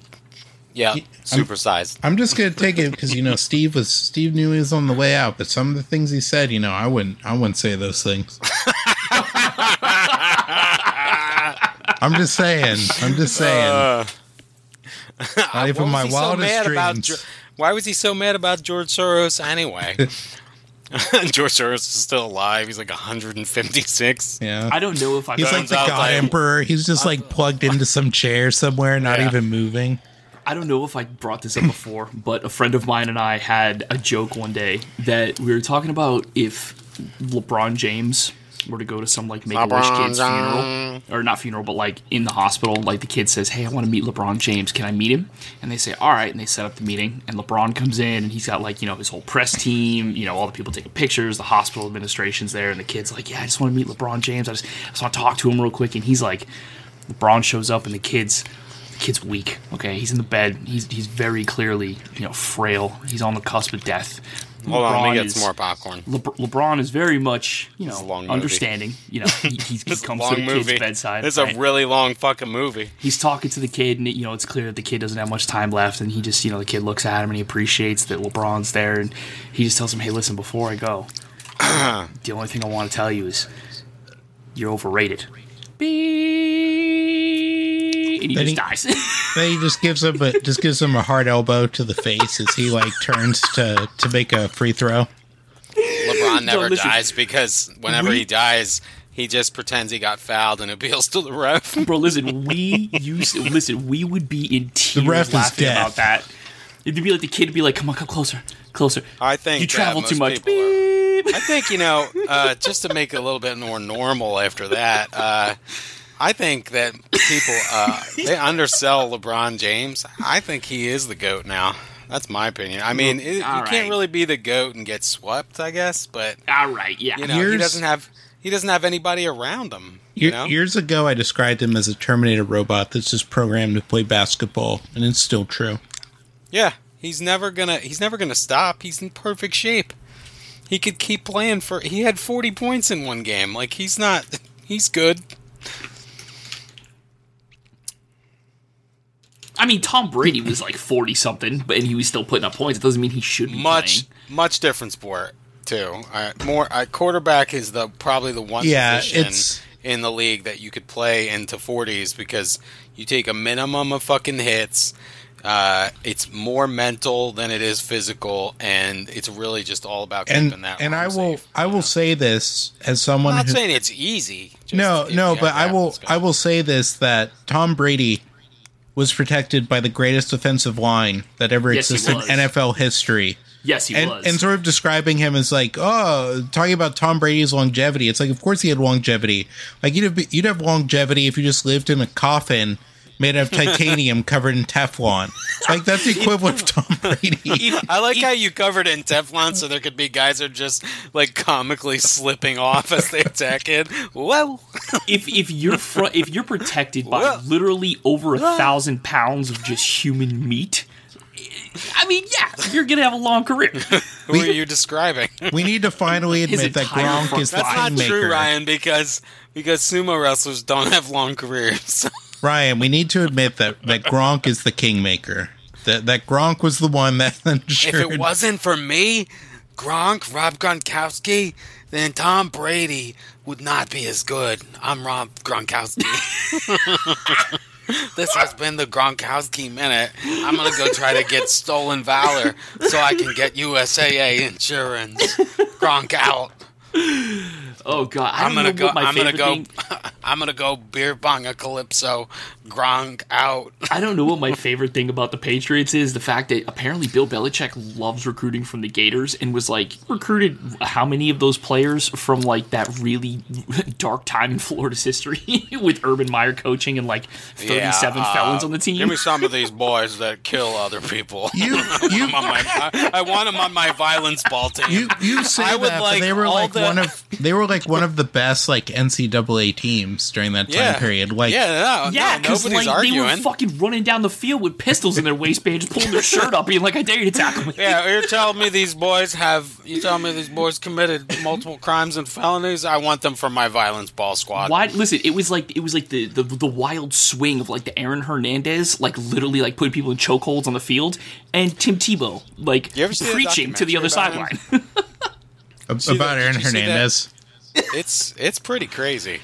Yeah, super size. I'm just gonna take it because you know Steve was Steve knew he was on the way out, but some of the things he said, you know, I wouldn't I wouldn't say those things. *laughs* I'm just saying. I'm just saying. Uh, Not even my was he so wildest dreams. Ge- why was he so mad about George Soros anyway? *laughs* George Soros is still alive. He's like 156. yeah. I don't know if I. He's like the God I- Emperor. He's just like plugged into some chair somewhere, not Yeah. even moving. I don't know if I brought this up before, *laughs* but a friend of mine and I had a joke one day that we were talking about if LeBron James were to go to some like Make a Wish kid's funeral, or not funeral, but like in the hospital, like the kid says, "Hey, I want to meet LeBron James. Can I meet him?" And they say, "All right," and they set up the meeting. And LeBron comes in, and he's got like you know his whole press team, you know all the people taking pictures, the hospital administration's there, and the kid's like, "Yeah, I just want to meet LeBron James. I just, I just want to talk to him real quick." And he's like, LeBron shows up, and the kid's the kid's weak. Okay, he's in the bed. He's he's very clearly you know frail. He's on the cusp of death. Hold on, let me get is- some more popcorn. Lebr- LeBron is very much you know movie. understanding. You know he, he, he *laughs* comes to the movie. kid's bedside. It's right? a really long fucking movie. he's talking to the kid, and you know it's clear that the kid doesn't have much time left, and he just you know the kid looks at him and he appreciates that LeBron's there, and he just tells him, "Hey, listen, before I go, *clears throat* the only thing I want to tell you is you're overrated." Beep. And he Then just he- dies. *laughs* Then he *laughs* just gives him a just gives him a hard elbow to the face as he like turns to to make a free throw. LeBron *laughs* never listen. dies because whenever We- he dies, he just pretends he got fouled and appeals to the ref. Bro, listen, we used listen, we would be in tears the ref is laughing about that. It'd be like the kid would be like, "Come on, come closer, closer." I think you that travel too much. people are- I think you know, uh, just to make it a little bit more normal after that. Uh, I think that people uh, *laughs* they undersell LeBron James. I think he is the goat now. That's my opinion. I mean, it, you all can't really be the goat and get swept, I guess. But All right, yeah. you know, he doesn't have he doesn't have anybody around him. You Ye- know, Years ago, I described him as a Terminator robot that's just programmed to play basketball, and it's still true. yeah, he's never gonna he's never gonna stop. He's in perfect shape. He could keep playing for. He had forty points in one game. Like he's not. *laughs* He's good. I mean, Tom Brady was like forty something, but and he was still putting up points. It doesn't mean he should be much playing. much different sport too. Uh, more uh, quarterback is the probably the one Yeah, position it's- in the league that you could play into 40s because you take a minimum of fucking hits. Uh, it's more mental than it is physical, and it's really just all about keeping And that. and I will safe, I you will know? say this as someone I'm not who saying it's easy. just no no, but I will I will say this that Tom Brady was protected by the greatest offensive line that ever Yes, existed in NFL history. Yes, he and, was. and sort of describing him as like, oh, talking about Tom Brady's longevity. It's like, of course he had longevity. Like you'd have you'd have longevity if you just lived in a coffin made of titanium covered in Teflon. Like that's the *laughs* equivalent of Tom Brady. *laughs* I like how you covered in Teflon so there could be guys who are just like comically slipping off as they attack it. Well, if if you're fr- if you're protected by Well- literally over a thousand pounds of just human meat, I mean, yeah, you're gonna have a long career. *laughs* who are you describing? We need to finally admit that entire Gronk front is the That's not kingmaker. true, Ryan, because because sumo wrestlers don't have long careers. Ryan, we need to admit that, that Gronk is the kingmaker. That that Gronk was the one that ensured. *laughs* if it wasn't for me, Gronk, Rob Gronkowski, then Tom Brady would not be as good. I'm Rob Gronkowski. *laughs* this has been the Gronkowski minute. I'm gonna go try to get stolen valor so I can get USAA insurance. Gronk out. Oh god, I I'm don't gonna know go. what my I'm gonna favorite go. *laughs* I'm gonna go beer bong a calypso. Gronk out. I don't know what my *laughs* favorite thing about the Patriots is the fact that apparently Bill Belichick loves recruiting from the Gators and was like recruited how many of those players from like that really *laughs* dark time in Florida's history with Urban Meyer coaching and like 37 uh, felons on the team. Give me some of these boys that kill other people. You- I want you- them on my, I, I want them on my violence ball team. you you say I would that, like but they were like the- one of they were like one of the best like NCAA teams during that time yeah. period. Like yeah, no, yeah, no, because nobody's like they were fucking running down the field with pistols in their waistband, just pulling their shirt up, being like, "I dare you to tackle me." yeah, you're telling me these boys have? You telling me these boys committed multiple crimes and felonies? I want them for my violence ball squad. Why? Listen, it was like it was like the, the the wild swing of like the Aaron Hernandez, like literally like putting people in chokeholds on the field, and Tim Tebow like You ever see the preaching to the other sideline. *laughs* about Aaron did you see that? Hernandez. It's it's pretty crazy.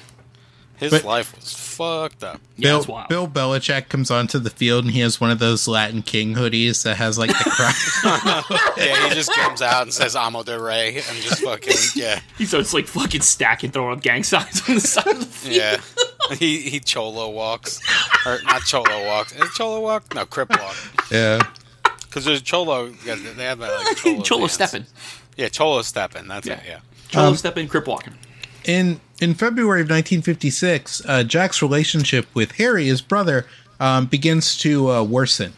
His But- life was fucked up. Bill, it's wild. Bill Belichick comes onto the field and he has one of those Latin King hoodies that has like the crown. *laughs* Yeah, he just comes out and says "Amo de Rey" and just fucking yeah, He starts like fucking stacking, throwing up gang signs on the side of the field. yeah. He he cholo walks, or not cholo walks. Is it cholo walk? No, crip walk. yeah. Because there's cholo. yeah, They have that like *laughs* cholo. Cholo stepping, Yeah, cholo stepping. That's it. Yeah. Cholo Um, stepping, crip walking. In in February of 1956, uh, Jack's relationship with Harry, his brother, um, begins to uh, worsen.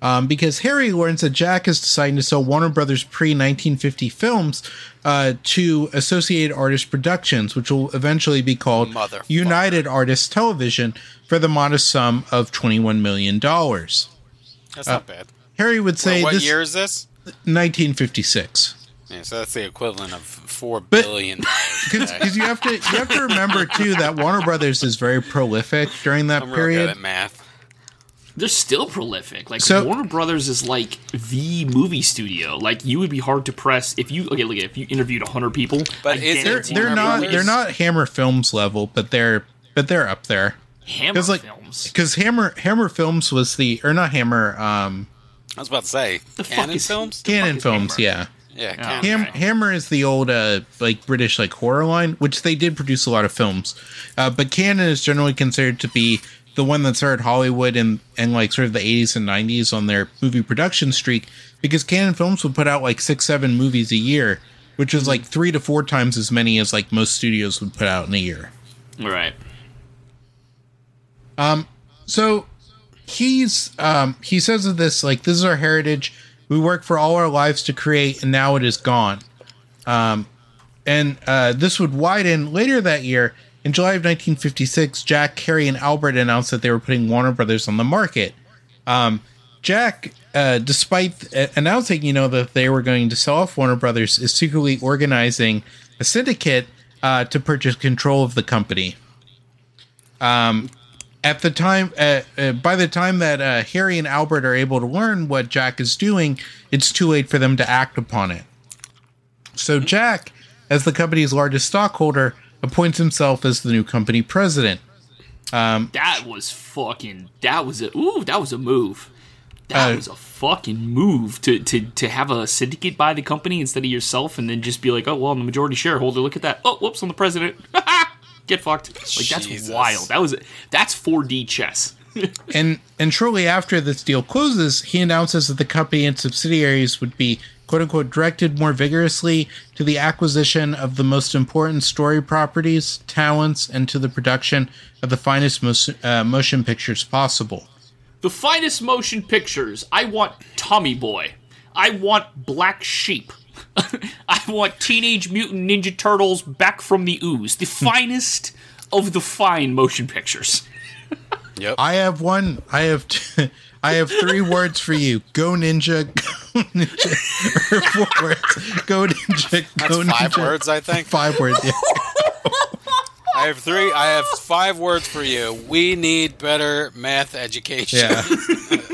Um, because Harry learns that Jack is deciding to sell Warner Brothers pre 1950 films uh, to Associated Artists Productions, which will eventually be called Motherfucker. United Artists Television for the modest sum of $21 million. That's not bad. Harry would say what this year is this? 1956. Yeah, so that's the equivalent of four But- billion *laughs* dollars. Because you have to you have to remember too that Warner Brothers is very prolific during that I'm real period. good at math. They're still prolific. Like So- Warner Brothers is like the movie studio. Like you would be hard to press if you okay. Look, if you interviewed hundred people, But is They're they're not Brothers? they're not Hammer Films level, but they're but they're up there. Hammer Because like films. because Hammer Hammer Films was the or not Hammer um I was about to say The fuck is- films. Cannon is Films, Hammer? yeah. Yeah. Ham, Okay. Hammer is the old uh, like British like horror line, which they did produce a lot of films. Uh, but Cannon is generally considered to be the one that started Hollywood and and like sort of the 80s and 90s on their movie production streak because Cannon Films would put out like six seven movies a year, which is like three to four times as many as like most studios would put out in a year. right. Um. So he's um he says of this like this is our heritage. We work for all our lives to create, and now it is gone. Um, and uh, this would widen later that year. In July of 1956, Jack, Harry, and Albert announced that they were putting Warner Brothers on the market. Um, Jack, uh, despite uh, announcing, you know, that they were going to sell off Warner Brothers, is secretly organizing a syndicate uh, to purchase control of the company at the time uh, uh, by the time that uh, harry and albert are able to learn what jack is doing it's too late for them to act upon it so jack as the company's largest stockholder appoints himself as the new company president That was fucking. That was a. Ooh, that was a move. That Uh, was a fucking move to, to to have a syndicate buy the company instead of yourself, and then just be like, oh well, I'm the majority shareholder. Look at that. Oh, whoops, I'm the president. *laughs* Get fucked. Like that's Jesus. wild. That was that's 4D chess. *laughs* and and shortly after this deal closes, he announces that the company and subsidiaries would be quote unquote directed more vigorously to the acquisition of the most important story properties, talents, and to the production of the finest mo- uh, motion pictures possible. The finest motion pictures. I want Tommy Boy. I want Black Sheep. *laughs* I want Teenage Mutant Ninja Turtles back from the ooze. The finest of the fine motion pictures. Yep. I have one. I have. T- *laughs* I have three words for you. Go ninja. *laughs* Go ninja. Or four words. Go ninja. Go That's five ninja. words, I think. Five words. Yeah. I have three. I have five words for you. We need better math education. Yeah.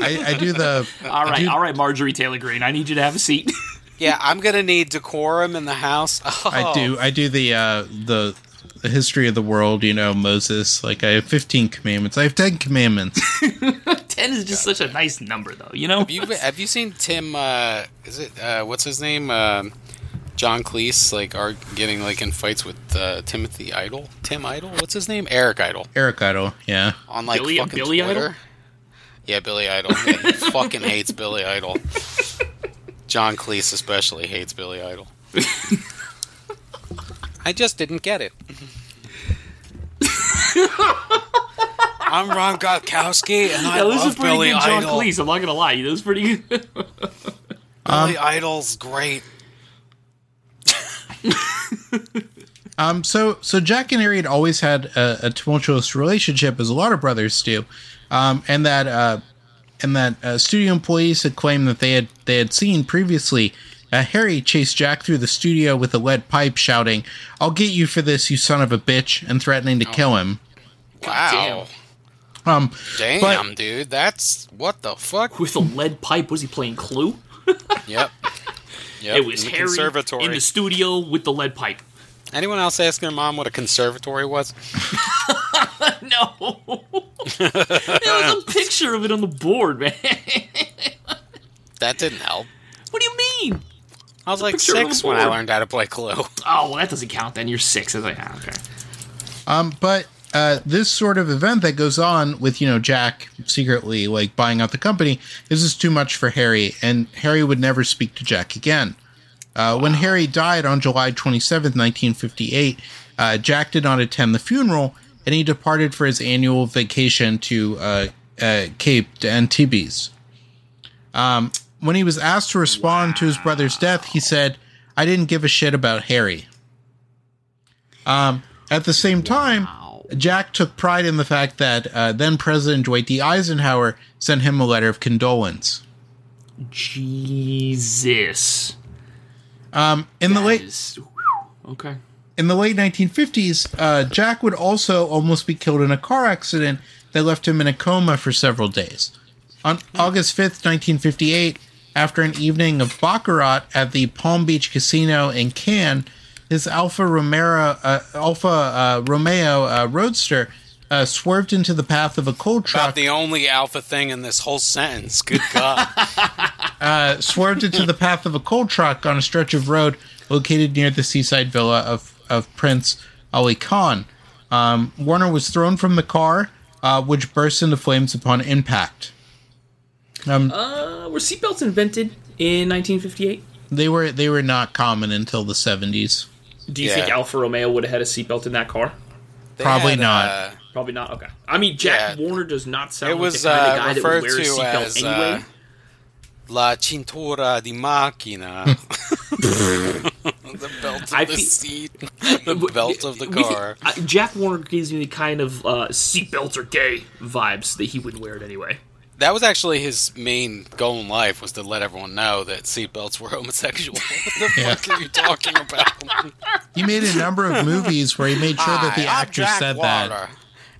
I, I do the. All right, do- all right, Marjorie Taylor Greene. I need you to have a seat. Yeah, I'm gonna need decorum in the house. Oh, *laughs* I do. I do the uh, the the history of the world. You know, Moses. Like I have fifteen commandments. I have ten commandments. *laughs* Ten is just such a nice number, though. You know. Have you have you seen Tim? Uh, is it uh, what's his name? Um John Cleese like are getting like in fights with uh, Timothy Idol. Tim Idol. What's his name? Eric Idle Eric Idle. Yeah. on like Billy- fucking Billy Twitter. Idol? Yeah, Billy Idol. Yeah, he fucking hates Billy Idol. *laughs* John Cleese especially hates Billy Idol. *laughs* I just didn't get it. *laughs* I'm Ron Gotkowski, and I Yeah, this love is pretty Billy good, John Idol. Cleese. I'm not gonna lie, this is pretty good. *laughs* Billy Idol's great. Um. So so Jack and Harry had always had a, a tumultuous relationship, as a lot of brothers do, um, and that uh, and that uh, studio employees had claimed that they had they had seen previously. Uh, Harry chased Jack through the studio with a lead pipe, shouting, "I'll get you for this, you son of a bitch!" and threatening to kill him. Wow. Um, Damn, But- dude. That's what the fuck? With a lead pipe, was he playing Clue? Yep. *laughs* Yep. It was in Harry conservatory. in the studio with the lead pipe. Anyone else ask their mom what a conservatory was? *laughs* No, there was a *laughs* picture of it on the board, man. That didn't help. What do you mean? I was like picture on the six when I learned how to play Clue. Oh, well, that doesn't count. Then you're six. I was like, ah, okay. Um, but uh, this sort of event that goes on with you know Jack secretly like buying out the company this is too much for Harry, and Harry would never speak to Jack again. Uh, When Harry died on July 27, 1958, uh, Jack did not attend the funeral, and he departed for his annual vacation to uh, uh, Cape Antibes. Um, when he was asked to respond to his brother's death, he said, "I didn't give a shit about Harry." Um, at the same time, Wow. Jack took pride in the fact that uh, then President Dwight D. Eisenhower sent him a letter of condolence. Jesus. Um, in the late is- okay. in the late 1950s, uh, Jack would also almost be killed in a car accident that left him in a coma for several days. On August 5th, 1958, after an evening of baccarat at the Palm Beach Casino in Cannes, his Alfa Romero, uh, Alfa uh, Romeo uh, Roadster uh, swerved into the path of a coal truck. About the only alpha thing in this whole sentence. Good God. *laughs* uh, swerved into the path of a coal truck on a stretch of road located near the seaside villa of, of Prince Aly Khan. Um, Warner was thrown from the car, uh, which burst into flames upon impact. Um, Uh, were seatbelts invented in 1958? they were they were not common until the seventies. Do you Yeah. think Alfa Romeo would have had a seatbelt in that car? They Probably had, not. uh, Probably not. Okay. I mean, Jack Yeah. Warner does not sound it like was the kind of uh, guy that would wear a seatbelt as anyway. La Cintura di Macchina. *laughs* the belt of I the fe- seat. *laughs* The belt of the We thi- car. uh, Jack Warner gives me the kind of uh, seatbelts are gay vibes that he wouldn't wear it anyway. That was actually his main goal in life was to let everyone know that seatbelts were *laughs* homosexual. what the Yeah. fuck are you talking about? He made a number of movies where he made sure that the Hi, I'm actors said that.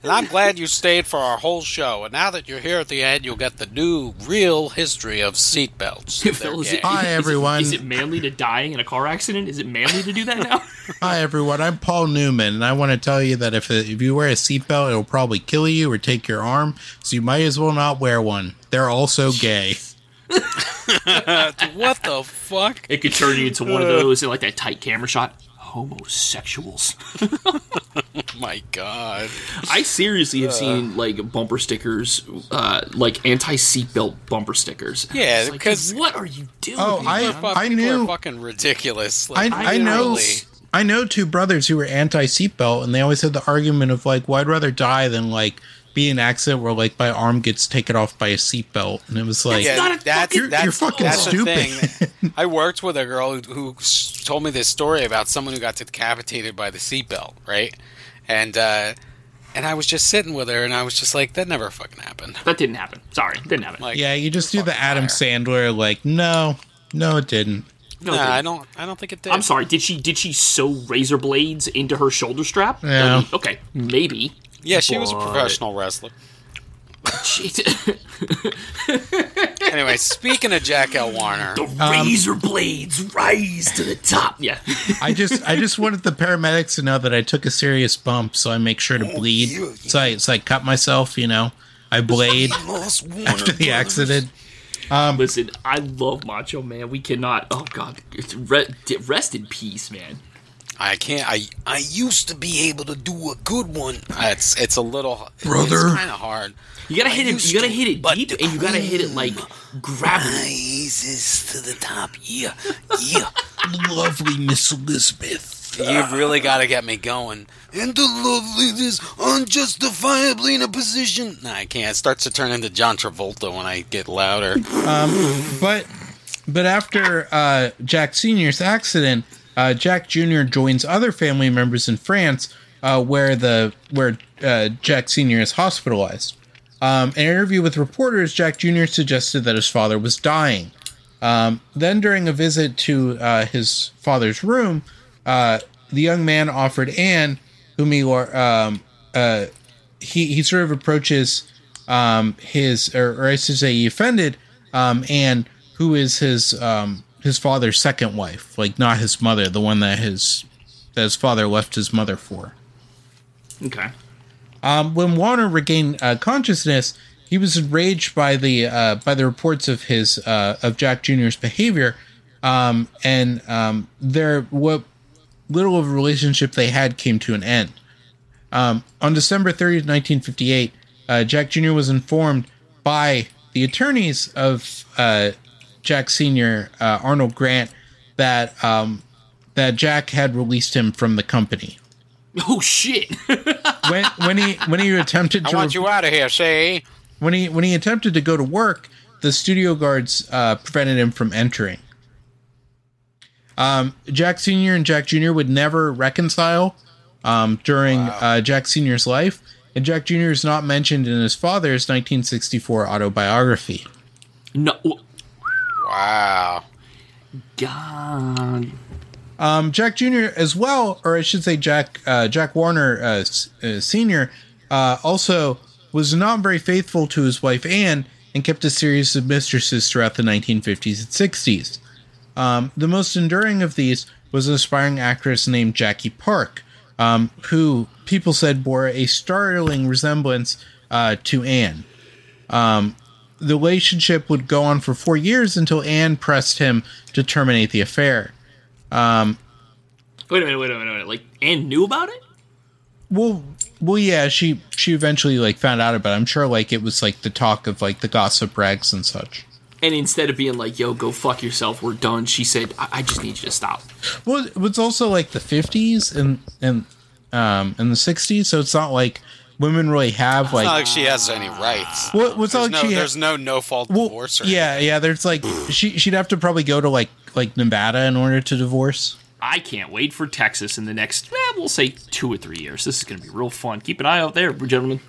Warner, And I'm glad you stayed for our whole show. And now that you're here at the end, you'll get the new, real history of seatbelts. Phil, is it, Hi, is everyone. Is it manly to dying in a car accident? Is it manly to do that now? *laughs* Hi everyone, I'm Paul Newman, and I want to tell you that if uh, if you wear a seatbelt, it'll probably kill you or take your arm, so you might as well not wear one. They're also gay. *laughs* what the fuck? it could turn you into one of those in like that tight camera shot. Homosexuals. *laughs* My God. I seriously have seen like bumper stickers, uh, like anti seatbelt bumper stickers. Yeah, It's like, because- what are you doing? Oh, I- man? Fuck, I knew- are fucking ridiculous. I, Like, I know I know two brothers who were anti seatbelt, and they always had the argument of like, well, I'd rather die than like be an accident where like my arm gets taken off by a seatbelt, and it was like, Yeah, not a that's, fucking- You're- that's, you're fucking that's stupid. thing. *laughs* I worked with a girl who, who told me this story about someone who got decapitated by the seatbelt, right? And uh, and I was just sitting with her, and I was just like, that never fucking happened. that didn't happen. Sorry, didn't happen. Like, yeah, you just do the Adam liar. Sandler, like, no, no, it didn't. no, it Nah, didn't. I don't. I don't think it did. I'm sorry. Did she did she sew razor blades into her shoulder strap? Yeah. I okay, maybe. Yeah, she was a professional wrestler. She, did. *laughs* Anyway, speaking of Jack L. Warner, the um, razor blades rise to the top. Yeah. *laughs* I just I just wanted the paramedics to know that I took a serious bump, so I make sure to oh, bleed. yeah, So I so I cut myself, you know. I blade after the accident. Um, Listen, I love Macho Man. We cannot. Oh God, it's rest in peace, man. I can't. I I used to be able to do a good one. It's it's a little Brother. It's kind of hard. You gotta hit it. You gotta to, hit it but deep, the and you gotta hit it like gravity. Rises to the top. Yeah, yeah. Lovely Miss Elizabeth. You've really got to get me going. And the loveliness unjustifiably in a position. Nah, I can't. It starts to turn into John Travolta when I get louder. But but after uh, Jack Senior's accident, uh, Jack Junior joins other family members in France, uh, where the where uh, Jack Senior is hospitalized. Um, in an interview with reporters, Jack Jr. suggested that his father was dying. Um, then, during a visit to uh, his father's room, uh, the young man offered Anne, whom he um, uh, he he sort of approaches um, his, or, or I should say, he offended um, Anne, who is his um, his father's second wife, like not his mother, the one that his that his father left his mother for. Okay. Um, when Warner regained uh, consciousness, he was enraged by the uh, by the reports of his uh, of Jack Jr.'s behavior, um, and um, their what little of a relationship they had came to an end. Um, on December 30th, 1958, uh, Jack Jr. was informed by the attorneys of uh, Jack Sr., uh, Arnold Grant, that um, that Jack had released him from the company. Oh shit. *laughs* When when he when he attempted I to want you out of here, say. when he when he attempted to go to work, the studio guards uh, prevented him from entering. Um, Jack Senior and Jack Junior would never reconcile um, during uh, Jack Senior's life, and Jack Junior is not mentioned in his father's 1964 autobiography. no. Wow. God. Um, Jack Jr. as well, or I should say Jack uh, Jack Warner uh, s- uh, Senior, uh, also was not very faithful to his wife Anne and kept a series of mistresses throughout the 1950s and 60s. Um, the most enduring of these was an aspiring actress named Jackie Park, um, who people said bore a startling resemblance uh, to Anne. Um, the relationship would go on for four years until Anne pressed him to terminate the affair. Wait a minute. Wait a minute. Wait a minute. Like, Anne knew about it. Well, well, yeah, she she eventually like found out about. it. I'm sure like it was like the talk of like the gossip rags and such. And instead of being like, "Yo, go fuck yourself, we're done," she said, "I, I just need you to stop." Well, it was also like the 50s and and um and the 60s, so it's not like women really have like. It's not like she has any rights. Well, what's There's like no, she there's no no fault well, divorce or yeah, yeah. There's like *sighs* she she'd have to probably go to like like Nevada in order to divorce. I can't wait for Texas in the next, eh, we'll say, two or three years. This is going to be real fun. Keep an eye out there, gentlemen.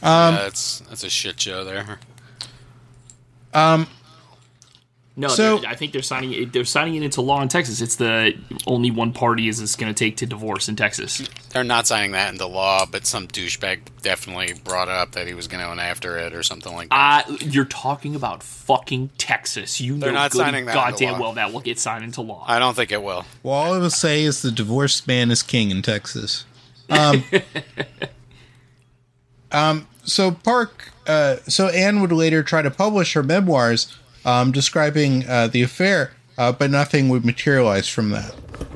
yeah, that's that's a shit show there. No, So- I think they're signing it. They're signing it into law in Texas. It's the only one party is it's going to take to divorce in Texas. They're not signing that into law, but some douchebag definitely brought up that he was going to go after it or something like that. Uh, you're talking about fucking Texas. You They're know not good signing that into goddamn law. well that will get signed into law. I don't think it will. Well, all I will say is the divorced man is king in Texas. Um, *laughs* um, so Park, uh, so Anne would later try to publish her memoirs um, describing uh, the affair, uh, but nothing would materialize from that.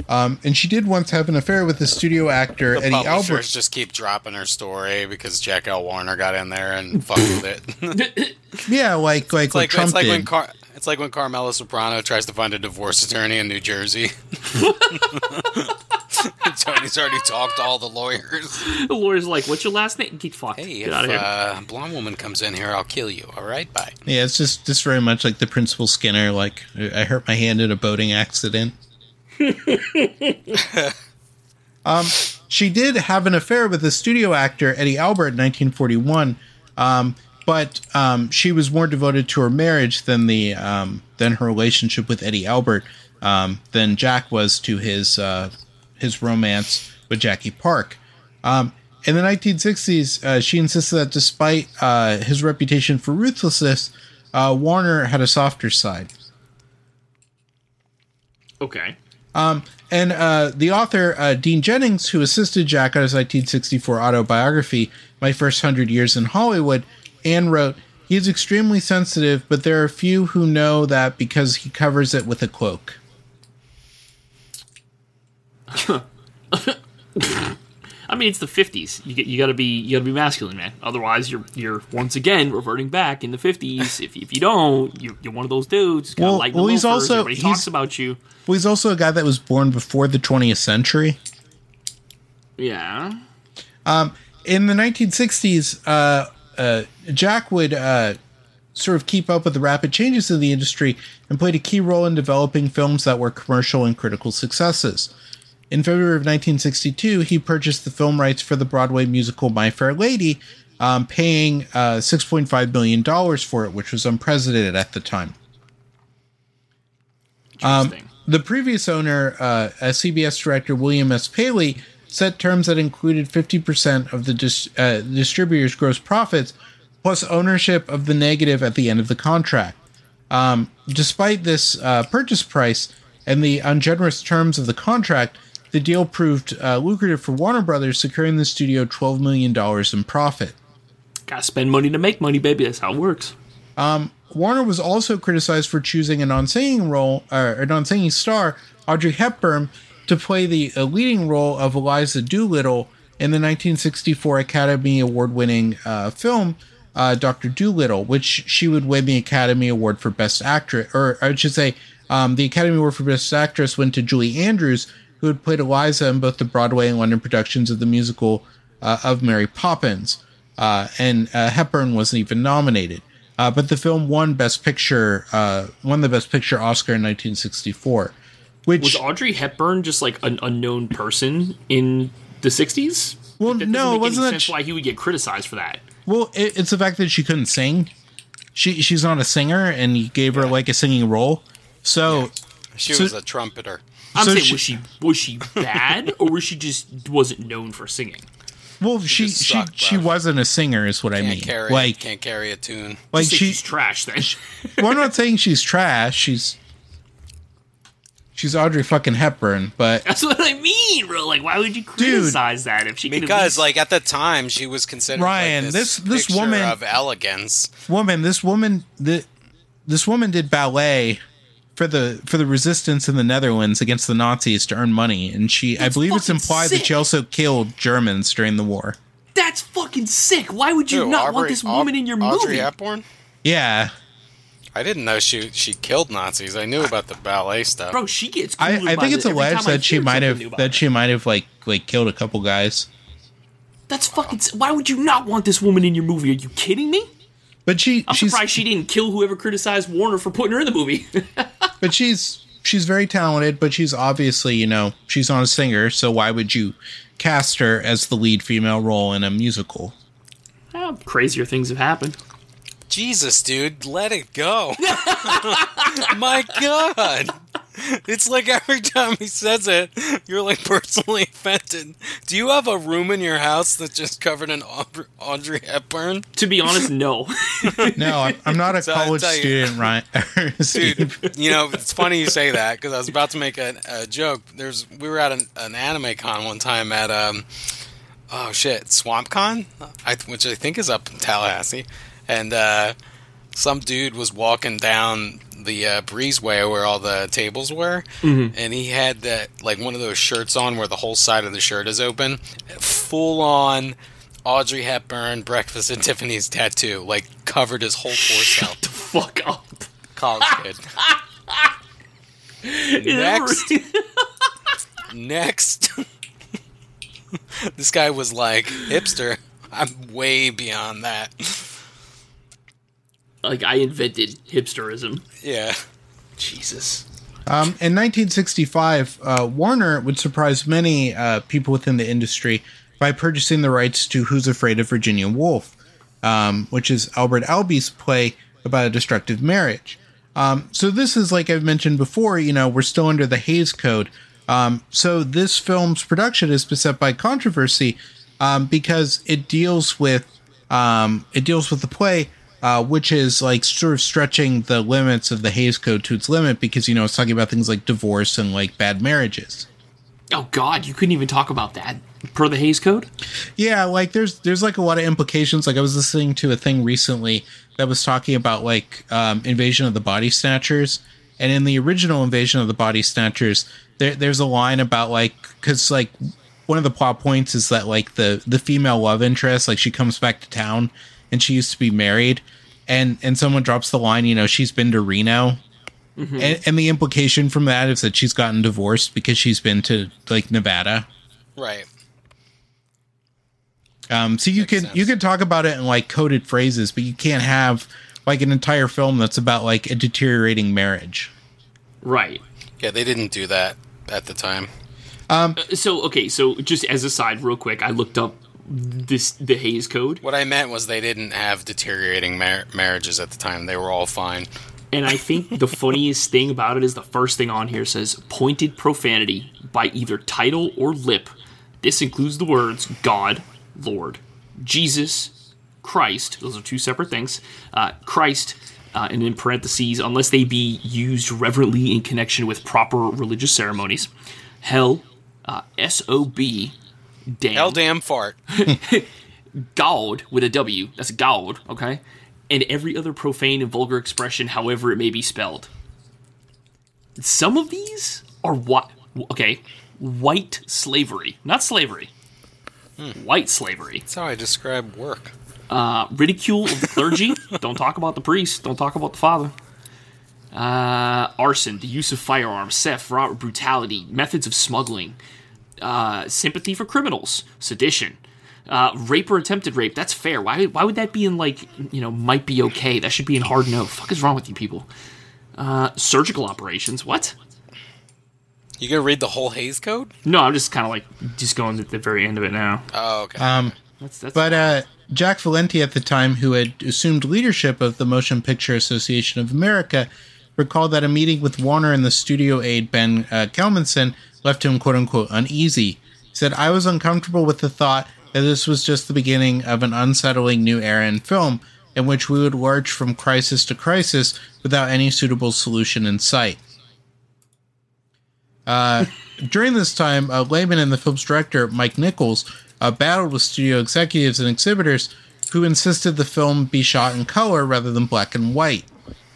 Um, and she did once have an affair with the studio actor The Eddie Albert. just keep dropping her story because Jack L. Warner got in there and fucked with it. *laughs* Yeah, like like It's like Trump it's like did. when Car- it's like when Carmela Soprano tries to find a divorce attorney in New Jersey. *laughs* *laughs* *laughs* Tony's already talked to all the lawyers. The lawyer's like, "What's your last name?" Get fucked. Hey, Get if out of here. uh, a blonde woman comes in here, I'll kill you. All right, bye. yeah, it's just just very much like the Principal Skinner. Like I hurt my hand in a boating accident. *laughs* um, she did have an affair with the studio actor Eddie Albert in 1941, um, but um, she was more devoted to her marriage than the um, than her relationship with Eddie Albert um, than Jack was to his uh, his romance with Jackie Park. Um, in the 1960s, uh, she insisted that despite uh, his reputation for ruthlessness, uh, Warner had a softer side. okay. And uh, the author, uh, Dean Jennings, who assisted Jack on his 1964 autobiography, My First Hundred Years in Hollywood, and wrote, He is extremely sensitive, but there are few who know that because he covers it with a cloak. *laughs* I mean, it's the '50s. You you got to be you got to be masculine, man. Otherwise, you're you're once again reverting back in the '50s. If, if you don't, you're, you're one of those dudes. Well- well, he's also- everybody he's- talks about you. Well, he's also a guy that was born before the 20th century. Yeah. Um, in the 1960s, uh, uh, Jack would uh, sort of keep up with the rapid changes in the industry and played a key role in developing films that were commercial and critical successes. In February of 1962, he purchased the film rights for the Broadway musical My Fair Lady, um, paying uh, $6.5 million for it, which was unprecedented at the time. Interesting. The previous owner, uh, a CBS director William S. Paley, set terms that included 50% of the dis- uh, distributor's gross profits, plus ownership of the negative at the end of the contract. Um, despite this uh, purchase price and the ungenerous terms of the contract, the deal proved uh, lucrative for Warner Brothers, securing the studio $12 million in profit. Gotta spend money to make money, baby. That's how it works. Warner was also criticized for choosing a non-singing role or a non-singing star, Audrey Hepburn, to play the uh, leading role of Eliza Doolittle in the 1964 Academy Award-winning uh, film uh, Doctor Doolittle, which she would win the Academy Award for Best Actress, or I should say, um, the Academy Award for Best Actress went to Julie Andrews, who had played Eliza in both the Broadway and London productions of the musical uh, of Mary Poppins, uh, and uh, Hepburn wasn't even nominated. Uh, but the film won Best Picture, uh, won the Best Picture Oscar in 1964, which Was Audrey Hepburn just like an unknown person in the '60s? Well, that no, doesn't wasn't any that sense sh- why he would get criticized for that. well, it, it's the fact that she couldn't sing. She she's not a singer, and he gave her like a singing role. So She So- was a trumpeter. I'm So saying, she- was she was she bad, or was she just wasn't known for singing? well, she just she sucked, she bro. wasn't a singer, is what I Can't mean. carry Like can't carry a tune. like she. she's trash then. well, I'm not saying she's trash. She's she's Audrey fucking Hepburn, but That's what I mean, bro. Like, why would you criticize that if she could at Because least- like at the time she was considered Ryan, like, this- this this woman- of elegance. woman, this woman, the, this woman did ballet for the for the resistance in the Netherlands against the Nazis to earn money, and she, I believe it's fucking implied that she also killed Germans during the war. that's fucking sick. Why would you Who, not want this woman Au- in your Audrey movie? Hepburn? Yeah, I didn't know she she killed Nazis. I knew about the ballet stuff. Bro, she gets. I, cooler I by think it's the- every alleged that she might have that her. she might have like like killed a couple guys, That's fucking. s- Why would you not want this woman in your movie? Are you kidding me? But she I'm she's surprised she didn't kill whoever criticized Warner for putting her in the movie. *laughs* but she's she's very talented, but she's obviously you know she's not a singer, so why would you cast her as the lead female role in a musical? Well, crazier things have happened. Jesus, dude, let it go. *laughs* My God. It's like every time he says it, you're like personally offended. Do you have a room in your house that's just covered in Audrey, Audrey Hepburn? To be honest, no. *laughs* No, I'm, I'm not a So college student, Ryan. *laughs* Steve. Dude, you know, it's funny you say that because I was about to make a, a joke. There's we were at an, an anime con one time at um oh shit SwampCon, I, which I think is up in Tallahassee, and uh, some dude was walking down the uh, breezeway where all the tables were, and he had that like one of those shirts on where the whole side of the shirt is open, full on Audrey Hepburn Breakfast at Tiffany's tattoo, like covered his whole torso. the fuck up. College kid. *laughs* Next, *laughs* next, *laughs* this guy was like hipster. I'm way beyond that. Like I invented hipsterism. Yeah. Jesus. Um, in 1965, uh, Warner would surprise many uh, people within the industry by purchasing the rights to Who's Afraid of Virginia Woolf, um, which is Albert Albee's play about a destructive marriage. Um, so this is like I've mentioned before. You know, we're still under the Hays Code. Um, so this film's production is beset by controversy um, because it deals with um, it deals with the play, uh, which is like sort of stretching the limits of the Hays Code to its limit because you know it's talking about things like divorce and like bad marriages. Oh God, you couldn't even talk about that per the Hays Code. Yeah, like there's there's like a lot of implications. Like I was listening to a thing recently that was talking about like um, Invasion of the Body Snatchers, and in the original Invasion of the Body Snatchers, there, there's a line about like because like one of the plot points is that like the the female love interest like she comes back to town and she used to be married, and and someone drops the line, you know, she's been to Reno. Mm-hmm. And, and the implication from that is that she's gotten divorced because she's been to like Nevada. Right. Um, so you Makes can sense. you can talk about it in like coded phrases, but you can't have like an entire film that's about like a deteriorating marriage. Right. Yeah, they didn't do that at the time. Um, uh, so okay, so just as a side, real quick, I looked up this the Hays Code, What I meant was they didn't have deteriorating mar- marriages at the time. They were all fine. and I think the *laughs* funniest thing about it is the first thing on here says pointed profanity by either title or lip. This includes the words God, Lord, Jesus, Christ. Those are two separate things. Uh, Christ. Uh, and in parentheses, unless they be used reverently in connection with proper religious ceremonies. Hell, uh, SOB, damn. Hell damn fart. *laughs* God with a W. That's God, okay? And every other profane and vulgar expression, however it may be spelled. Some of these are what? Okay, white slavery, not slavery. White slavery. That's how I describe work. Uh, ridicule of the clergy. *laughs* don't talk about the priest. Don't talk about the father. Uh, arson, the use of firearms, theft, robbery, brutality, methods of smuggling, uh, sympathy for criminals, sedition, uh, rape or attempted rape. That's fair. Why? Why would that be in like you know might be okay? That should be in hard no. Fuck is wrong with you people? Uh, surgical operations. What? You gonna read the whole Hays Code? No, I'm just kind of like just going to the very end of it now. Oh, okay. Um, That's that's. but uh, Jack Valenti at the time, who had assumed leadership of the Motion Picture Association of America, recalled that a meeting with Warner and the studio aide Ben uh, Kalmenson left him "quote unquote" uneasy. He said, "I was uncomfortable with the thought that this was just the beginning of an unsettling new era in film." In which we would lurch from crisis to crisis without any suitable solution in sight. Uh, *laughs* during this time, uh, Lehman and the film's director, Mike Nichols, uh, battled with studio executives and exhibitors who insisted the film be shot in color rather than black and white.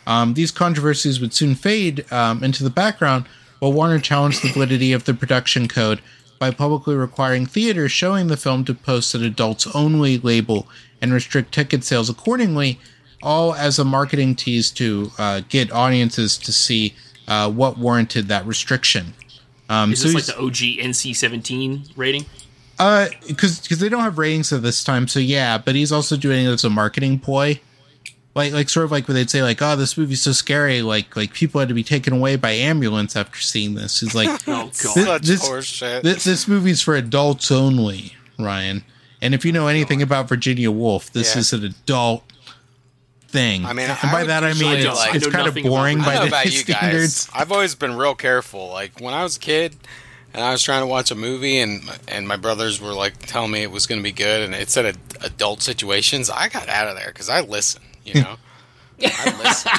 Um, these controversies would soon fade um, into the background while Warner challenged the validity of the production code by publicly requiring theaters showing the film to post an adults only label and restrict ticket sales accordingly, all as a marketing tease to uh, get audiences to see uh, what warranted that restriction. Um, is so this like the OG NC-17 rating? uh, because because they don't have ratings at this time, so yeah. But he's also doing it as a marketing ploy, like like sort of like where they'd say like, "Oh, this movie's so scary," like like people had to be taken away by ambulance after seeing this. He's like, *laughs* Oh god. Such this- this, "This movie's for adults only, Ryan." And if you know oh, anything about Virginia Woolf, this Yeah. is an adult thing. I mean, and I by that I mean it's, like- it's I kind of nothing about boring by the about *laughs* standards. guys. I've always been real careful. Like when I was a kid and I was trying to watch a movie and and my brothers were like telling me it was going to be good and it said ad- adult situations, I got out of there because I listen. You know, *laughs* I listen.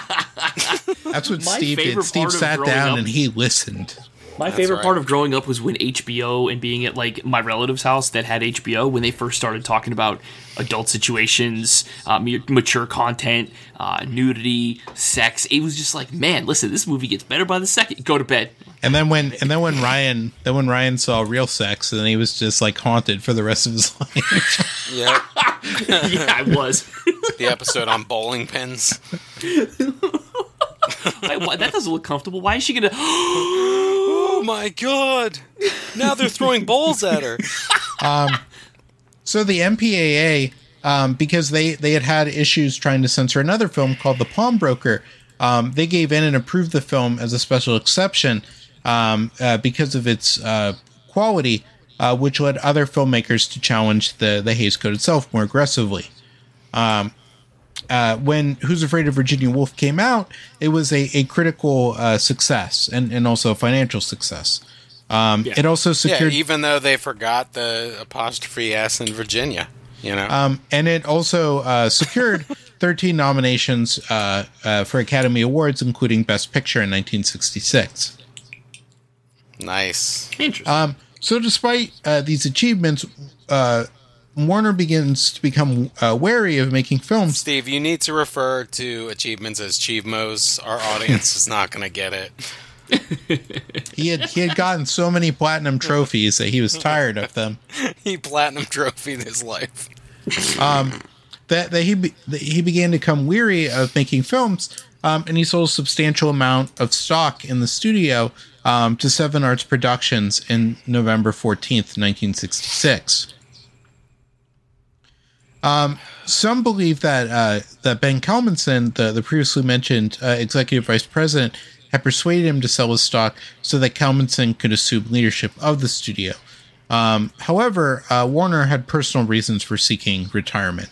*laughs* That's what My Steve did. favorite Steve part of sat growing down up- and he listened. My That's favorite right. part of growing up was when HBO and being at like my relative's house that had HBO when they first started talking about adult situations, uh, mu- mature content, uh, nudity, sex. It was just like, man, listen, this movie gets better by the second. Go to bed. And then when and then when Ryan then when Ryan saw real sex, then he was just like haunted for the rest of his *laughs* life. Yeah, *laughs* yeah, I was. the episode on bowling pins. *laughs* Why- why- that doesn't look comfortable. Why is she gonna? *gasps* Oh my god! Now they're throwing bowls at her. So the MPAA, um, because they they had had issues trying to censor another film called The Pawnbroker, um, they gave in and approved the film as a special exception um, uh, because of its uh, quality, uh, which led other filmmakers to challenge the the Hays Code itself more aggressively. Um, uh, when Who's Afraid of Virginia Woolf came out, it was a, a critical uh, success and, and also a financial success. Um, Yeah. It also Yeah, secured even though they forgot the apostrophe S in Virginia. You know, Um, and it also uh, secured *laughs* 13 nominations uh, uh, for Academy Awards, including Best Picture in 1966. Nice. Interesting. Um, so, despite uh, these achievements, uh, Warner begins to become uh, wary of making films. Steve, you need to refer to achievements as Chievmos. Our audience is not going to get it. He had he had gotten so many platinum trophies that he was tired of them. *laughs* He platinum trophied his life. Um, That, that he be, that he began to become weary of making films, um, and he sold a substantial amount of stock in the studio um, to Seven Arts Productions in November fourteenth, nineteen sixty six. Um, some believe that uh, that Ben Kalmenson, the, the previously mentioned uh, executive vice president, had persuaded him to sell his stock so that Kalmenson could assume leadership of the studio. Um, however, uh, Warner had personal reasons for seeking retirement.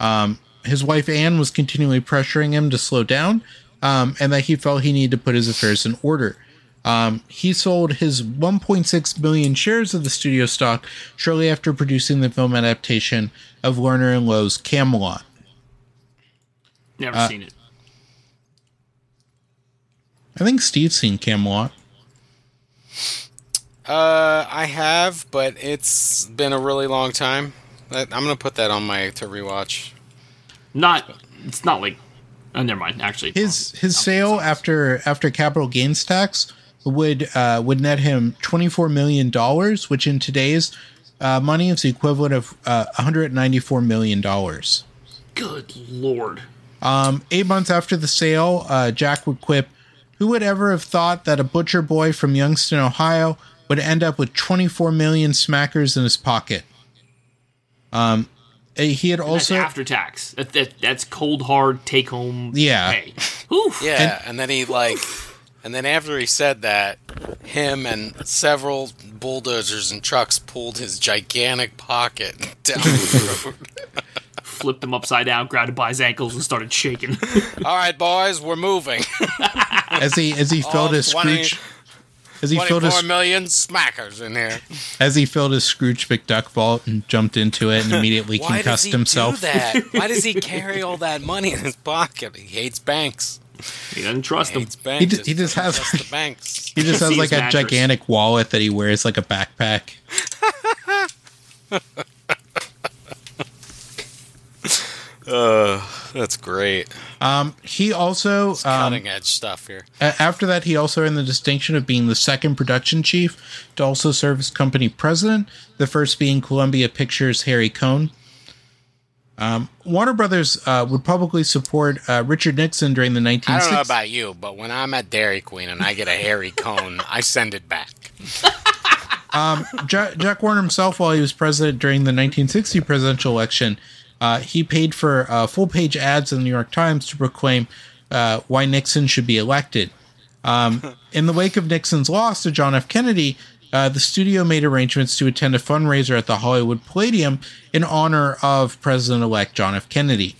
Um, his wife Anne was continually pressuring him to slow down, um, and that he felt he needed to put his affairs in order. Um, he sold his 1.6 million shares of the studio stock shortly after producing the film adaptation of Lerner and Loewe's Camelot. Never uh, seen it. I think Steve's seen Camelot. Uh, I have, but it's been a really long time. I'm going to put that on my to rewatch. Not. It's not like. Oh, never mind. Actually, His not. his sale after after capital gains tax would uh, would net him 24 million dollars, which in today's uh, money is the equivalent of uh, 194 million dollars. Good lord. Um, eight months after the sale, uh, Jack would quip, Who would ever have thought that a butcher boy from Youngstown, Ohio would end up with 24 million smackers in his pocket? Um, eh, he had also. that's after tax. That, that, that's cold hard take home. Yeah. Pay. Oof. Yeah, and, then he like, and then after he said that, him and several bulldozers and trucks pulled his gigantic pocket *laughs* down the road. Flipped him upside down, grabbed him by his ankles, and started shaking. *laughs* All right, boys, we're moving. as he as he *laughs* filled his 20 Scrooge as he filled his million smackers in here. *laughs* as he filled his Scrooge McDuck vault and jumped into it and *laughs* immediately Why does concussed he himself. do that? *laughs* Why does he carry all that money in his pocket? He hates banks. he doesn't trust He him. banks. He just- he just has- the banks. He just has like a mattress. gigantic wallet that he wears like a backpack. Uh, that's great. Um, he also um, Cutting edge stuff here. After that, he also earned the distinction of being the second production chief to also serve as company president, the first being Columbia Pictures' Harry Cohn. Um, Warner Brothers uh, would publicly support uh, Richard Nixon during the 1960s. I don't know about you, but when I'm at Dairy Queen and I get a hairy cone, I send it back. Ja- Jack Warner himself, while he was president during the 1960 presidential election, uh, he paid for uh, full page ads in the New York Times to proclaim uh, why Nixon should be elected. Um, *laughs* in the wake of Nixon's loss to John F. Kennedy, uh, the studio made arrangements to attend a fundraiser at the Hollywood Palladium in honor of President elect John F. Kennedy.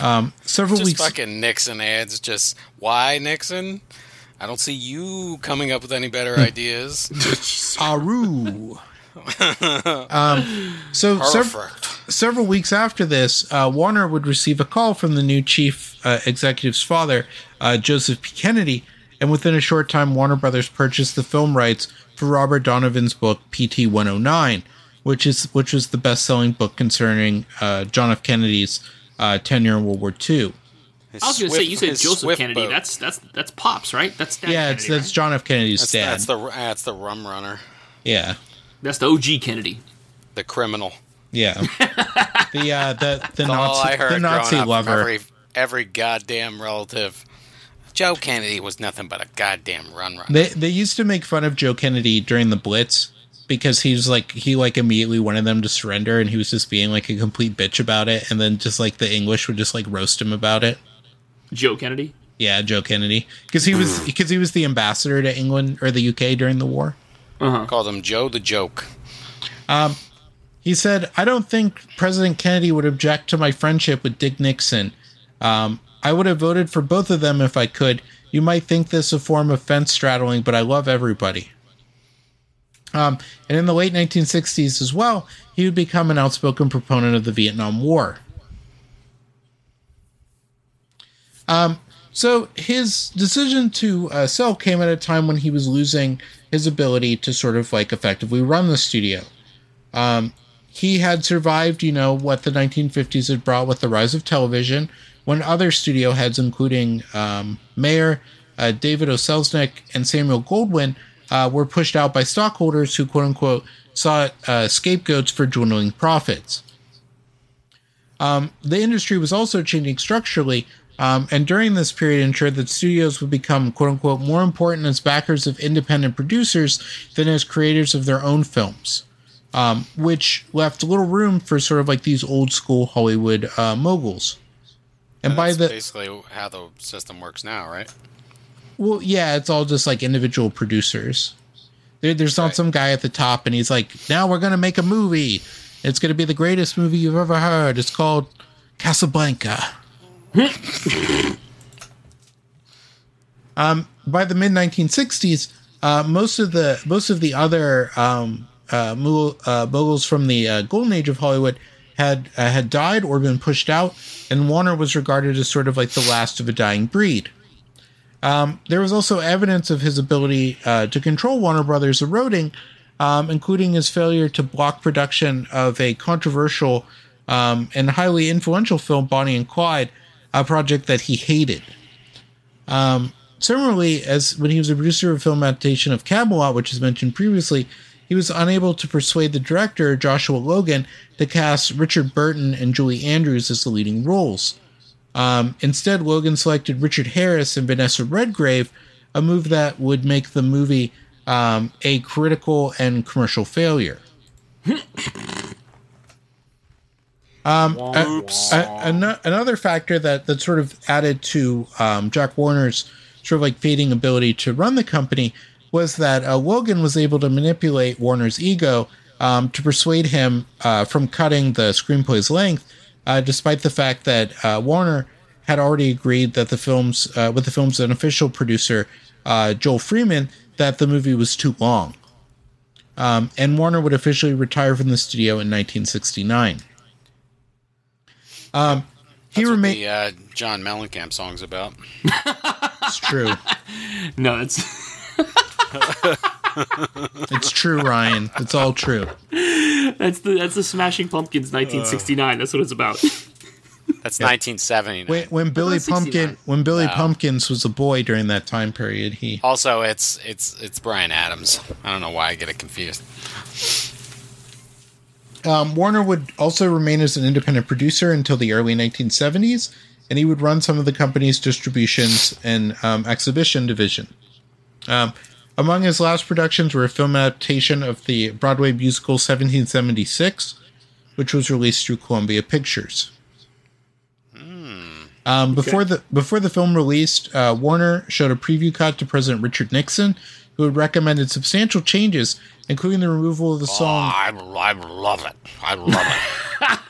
Um, several Just weeks. fucking Nixon ads. Just why Nixon? I don't see you coming up with any Hmm. better ideas. *laughs* Aru. *laughs* um, so sev- several weeks after this, uh, Warner would receive a call from the new chief uh, executive's father, uh, Joseph P. Kennedy, and within a short time, Warner Brothers purchased the film rights for Robert Donovan's book PT 109, which is which was the best-selling book concerning uh, John F. Kennedy's uh, tenure in World War II. His I was going to say you said Joseph swift Kennedy. boat. That's that's that's pops, right? That's Dad yeah, it's Kennedy, that's right? John F. Kennedy's that's, dad. that's the that's the rum runner, yeah, that's the OG Kennedy. the criminal. yeah. *laughs* the uh, the the That's Nazi I the Nazi lover. every every goddamn relative. Joe Kennedy was nothing but a goddamn run run. They they used to make fun of Joe Kennedy during the Blitz because he was like he like immediately wanted them to surrender and he was just being like a complete bitch about it and then just like the English would just like roast him about it. Joe Kennedy. Yeah, Joe Kennedy because he was *clears throat* because he was the ambassador to England or the UK during the war. Called him Joe the Joke. He said, "I don't think President Kennedy would object to my friendship with Dick Nixon. Um, I would have voted for both of them if I could. You might think this a form of fence straddling, but I love everybody." Um, and in the late 1960s as well, he would become an outspoken proponent of the Vietnam War. Um, so his decision to uh, sell came at a time when he was losing his ability to sort of like effectively run the studio he had survived, you know, what the 1950s had brought with the rise of television, when other studio heads, including um, Mayer, uh, David O. Selznick, and Samuel Goldwyn, uh, were pushed out by stockholders who, quote unquote, saw uh, scapegoats for dwindling profits. Um, the industry was also changing structurally, um, and during this period ensured that studios would become, quote unquote, more important as backers of independent producers than as creators of their own films um, which left little room for sort of like these old school Hollywood uh, moguls. And by That's the basically how the system works now, right? well, yeah, it's all just like individual producers. There, there's not Right. some guy at the top, and he's like, "Now we're gonna make a movie. It's gonna be the greatest movie you've ever heard. It's called Casablanca." Um, by the mid 1960s, uh, most of the most of the other um, uh, mogul, uh, moguls from the uh, golden age of Hollywood had uh, had died or been pushed out, and Warner was regarded as sort of like the last of a dying breed. Um, there was also evidence of his ability to control Warner Brothers eroding, um, including his failure to block production of a controversial um, and highly influential film, Bonnie and Clyde, a project that he hated. Um, similarly, as when he was a producer of film adaptation of Camelot, which is mentioned previously, he was unable to persuade the director Joshua Logan to cast Richard Burton and Julie Andrews as the leading roles. Um, instead, Logan selected Richard Harris and Vanessa Redgrave, a move that would make the movie um, a critical and commercial failure. Um, a- a- ano- another factor that, that sort of added to um, Jack Warner's sort of like fading ability to run the company was that uh, Logan was able to manipulate Warner's ego um, to persuade him uh, from cutting the screenplay's length, uh, despite the fact that uh, Warner had already agreed that the film's uh, with the film's unofficial producer uh, Joel Freeman that the movie was too long. Um, and Warner would officially retire from the studio in 1969. Um, he That's what remained. the uh, John Mellencamp song's about. *laughs* It's true. No, it's. *laughs* It's true, Ryan. It's all true. that's the that's the Smashing Pumpkins 1969. That's what it's about. *laughs* That's 1970. When, when Billy that's 69. Pumpkin, when Billy Wow. Pumpkins was a boy during that time period, he Also, it's it's it's Bryan Adams. I don't know why I get it confused. Um, Warner would also remain as an independent producer until the early 1970s, and he would run some of the company's distributions and um, exhibition division. Um, among his last productions were a film adaptation of the Broadway musical 1776, which was released through Columbia Pictures. Um, before the before the film released, uh, Warner showed a preview cut to President Richard Nixon, who had recommended substantial changes, including the removal of the oh, song, I, I love it. I love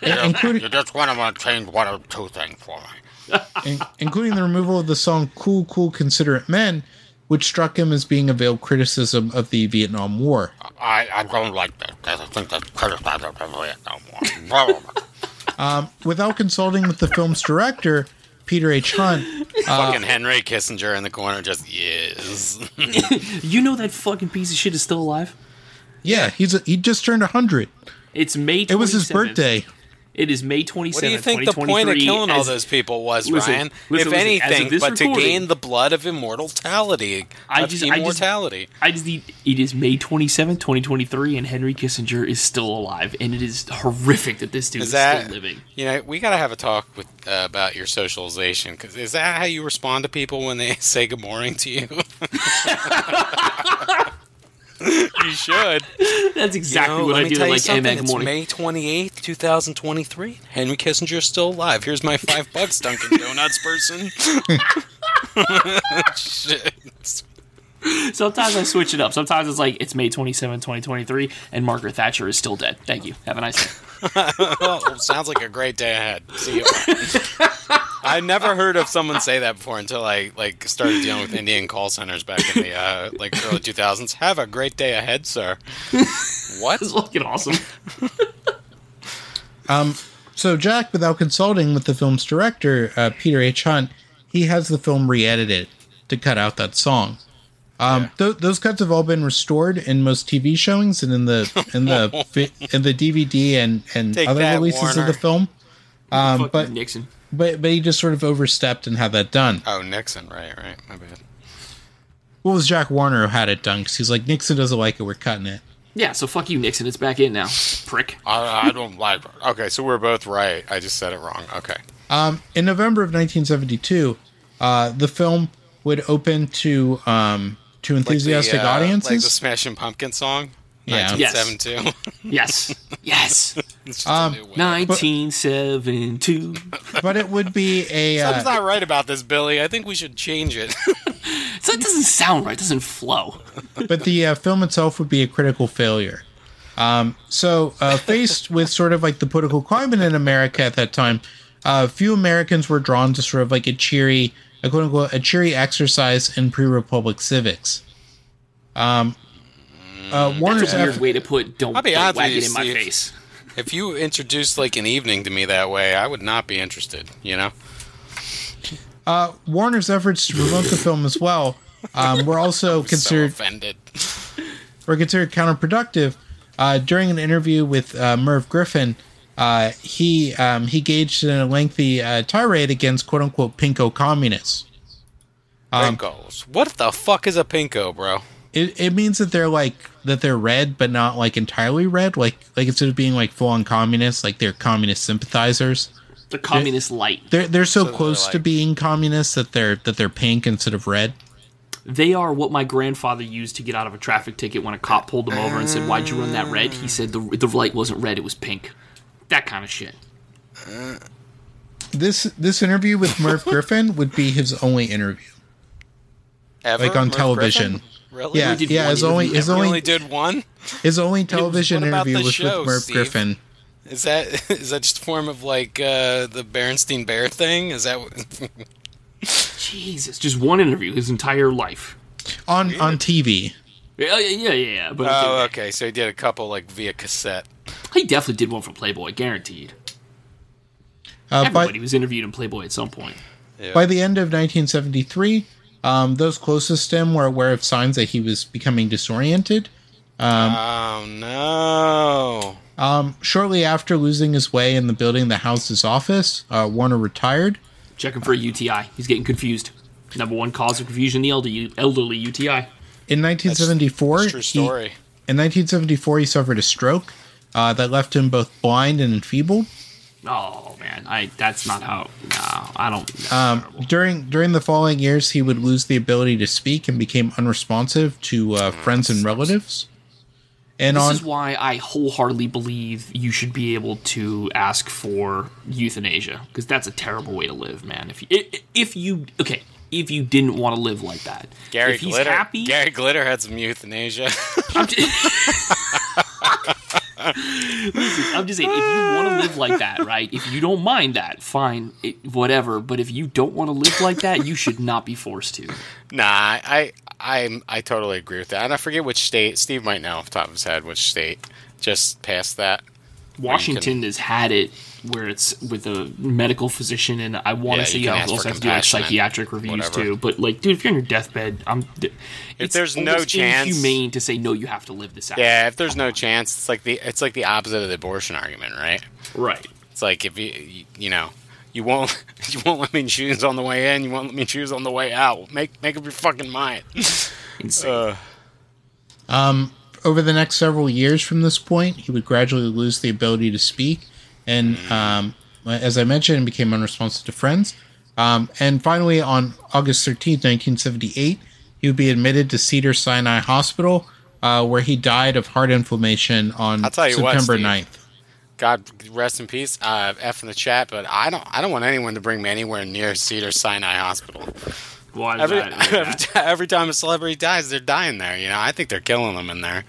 it. *laughs* including you just want to change one or two things for me. *laughs* in- including the removal of the song "Cool, Cool, Considerate Men," which struck him as being a veiled criticism of the Vietnam War. I, I don't like that because I think that's criticized of the Vietnam War. *laughs* Um, without consulting with the film's director, Peter H. Hunt. *laughs* Fucking uh, Henry Kissinger in the corner, just yes. *laughs* You know that fucking piece of shit is still alive. Yeah, he's a, he just turned hundred. It's May. 27th. It was his birthday. It is May twenty What do you think the point of killing all those people was, Listen, Ryan? listen, if listen, anything, but to gain the blood of immortality, I of just- I just- immortality. I just. It is May twenty seventh, twenty twenty three, and Henry Kissinger is still alive, and it is horrific that this dude is, Is that still living. you know? We got to have a talk with uh, about your socialization because is that how you respond to people when they *laughs* say good morning to you? *laughs* *laughs* you should. That's exactly You know, what I do. tell you Like, hey, something. It's morning. May twenty eighth, two thousand twenty three. Henry Kissinger's still alive. Here's my five bucks, Dunkin' *laughs* Donuts person. *laughs* Shit. Sometimes I switch it up. Sometimes it's like it's May 27, 2023, and Margaret Thatcher is still dead. Thank you. Have a nice day. Oh, sounds like a great day ahead. See you. I never heard of someone say that before until I like started dealing with Indian call centers back in the uh, like early 2000s. Have a great day ahead, sir. What? It's fucking awesome. *laughs* um, So Jack, without consulting with the film's director, uh, Peter H. Hunt, he has the film re-edited to cut out that song. Um, th- those cuts have all been restored in most TV showings and in the in the *laughs* fi- in the DVD and and Take other that, releases of the film. Um, but Nixon. But but he just sort of overstepped and had that done. Oh, Nixon. Right, right. My bad. What was Jack Warner who had it done because he's like Nixon doesn't like it, we're cutting it. Yeah, so fuck you, Nixon. It's back in now. Prick. I, I don't like. Okay, so we're both right. I just said it wrong. Okay. Um, in November of 1972, uh, the film would open to um, to Like the, enthusiastic uh, audiences. like the Smashing Pumpkin song. Yeah. Yes. 1972. Yes. *laughs* Yes. It's just Um, a new one. 1972. *laughs* but it would be a Something's uh, not right about this, Billy. I think we should change it. *laughs* So it doesn't sound right. It doesn't flow. but the uh, film itself would be a critical failure. Um, so, uh, faced with sort of like the political climate in America at that time, uh, few Americans were drawn to sort of like a cheery, a quote unquote, a cheery exercise in pre-republic civics. Um, uh, Warner's That's a weird way to put don't, I'll be don't wag it in my Steve. face. if you introduced like an evening to me that way, I would not be interested. You know. uh, Warner's efforts to promote the film as well um, were also So considered offended. were considered counterproductive. Uh, during an interview with uh, Merv Griffin, uh, he um, he gauged in a lengthy uh, tirade against "quote unquote" pinko communists. Um, Pinkos. What the fuck is a pinko, bro? It, it means that they're like that they're red, but not like entirely red. Like like instead of being like full on communists, like they're communist sympathizers. The communist light. They're they're so, So they're close to being communists that they're that they're pink instead of red. They are what my grandfather used to get out of a traffic ticket when a cop pulled him over and said, "Why'd you run that red?" He said, "the the light wasn't red; it was pink." That kind of shit. Uh, this this interview with Merv *laughs* Griffin would be his only interview. Ever? Like on Merv television. Griffin? Really? Yeah, did yeah. one His only interview his only only did one. his only *laughs* television what about interview was show, with Merv Steve? Griffin. Is that *laughs* is that just a form of like uh, the Berenstein Bear thing? Is that what- *laughs* Jesus, just one interview his entire life. on on TV. Yeah, yeah, yeah, yeah. But Oh, okay. So he did a couple like via cassette. he definitely did one for Playboy, guaranteed. Uh, Everybody by was interviewed in Playboy at some point. Yeah. by the end of 1973, um, those closest to him were aware of signs that he was becoming disoriented. oh no. Um, shortly after losing his way in the building that housed his office, uh, Warner retired. Checking for a UTI. He's getting confused. Number one cause of confusion: the elderly, elderly UTI. In 1974, That's a true he- story. in 1974, he suffered a stroke uh, that left him both blind and enfeebled. Oh man, I that's not how. No, I don't. Um, during during the following years, he would lose the ability to speak and became unresponsive to uh, friends and relatives. And This on is why I wholeheartedly believe you should be able to ask for euthanasia because that's a terrible way to live, man. If you, if you okay, if you didn't want to live like that, Gary if he's Glitter. happy, Gary Glitter had some euthanasia. *laughs* *laughs* Listen, I'm just saying, if you want to live like that, right? If you don't mind that, fine, it, whatever. But if you don't want to live like that, you should not be forced to. nah, I I I totally agree with that. And I forget which state. Steve might know off the top of his head which state just passed that. Washington has had it where it's with a medical physician, and I want Yeah, to say you you can also have to do like psychiatric reviews whatever. too. But like, dude, if you're on your deathbed, I'm. If there's no chance- inhumane to say no, you have to live this out. Yeah, if there's no chance, it's like the it's like the opposite of the abortion argument, right? right. It's like if you you, you know you won't *laughs* you won't let me choose on the way in, you won't let me choose on the way out. Make make up your fucking mind. *laughs* Insane. Uh, over the next several years from this point, he would gradually lose the ability to speak, and um, as I mentioned, became unresponsive to friends. Um, and finally, on August thirteenth, nineteen seventy-eight, he would be admitted to Cedar Sinai Hospital, uh, where he died of heart inflammation on I'll tell you what, September Steve. 9th. God rest in peace. Uh, F in the chat, but I don't I don't want anyone to bring me anywhere near Cedar Sinai Hospital. Why is Every that? every, ti- every time a celebrity dies, they're dying there. You know, I think they're killing them in there.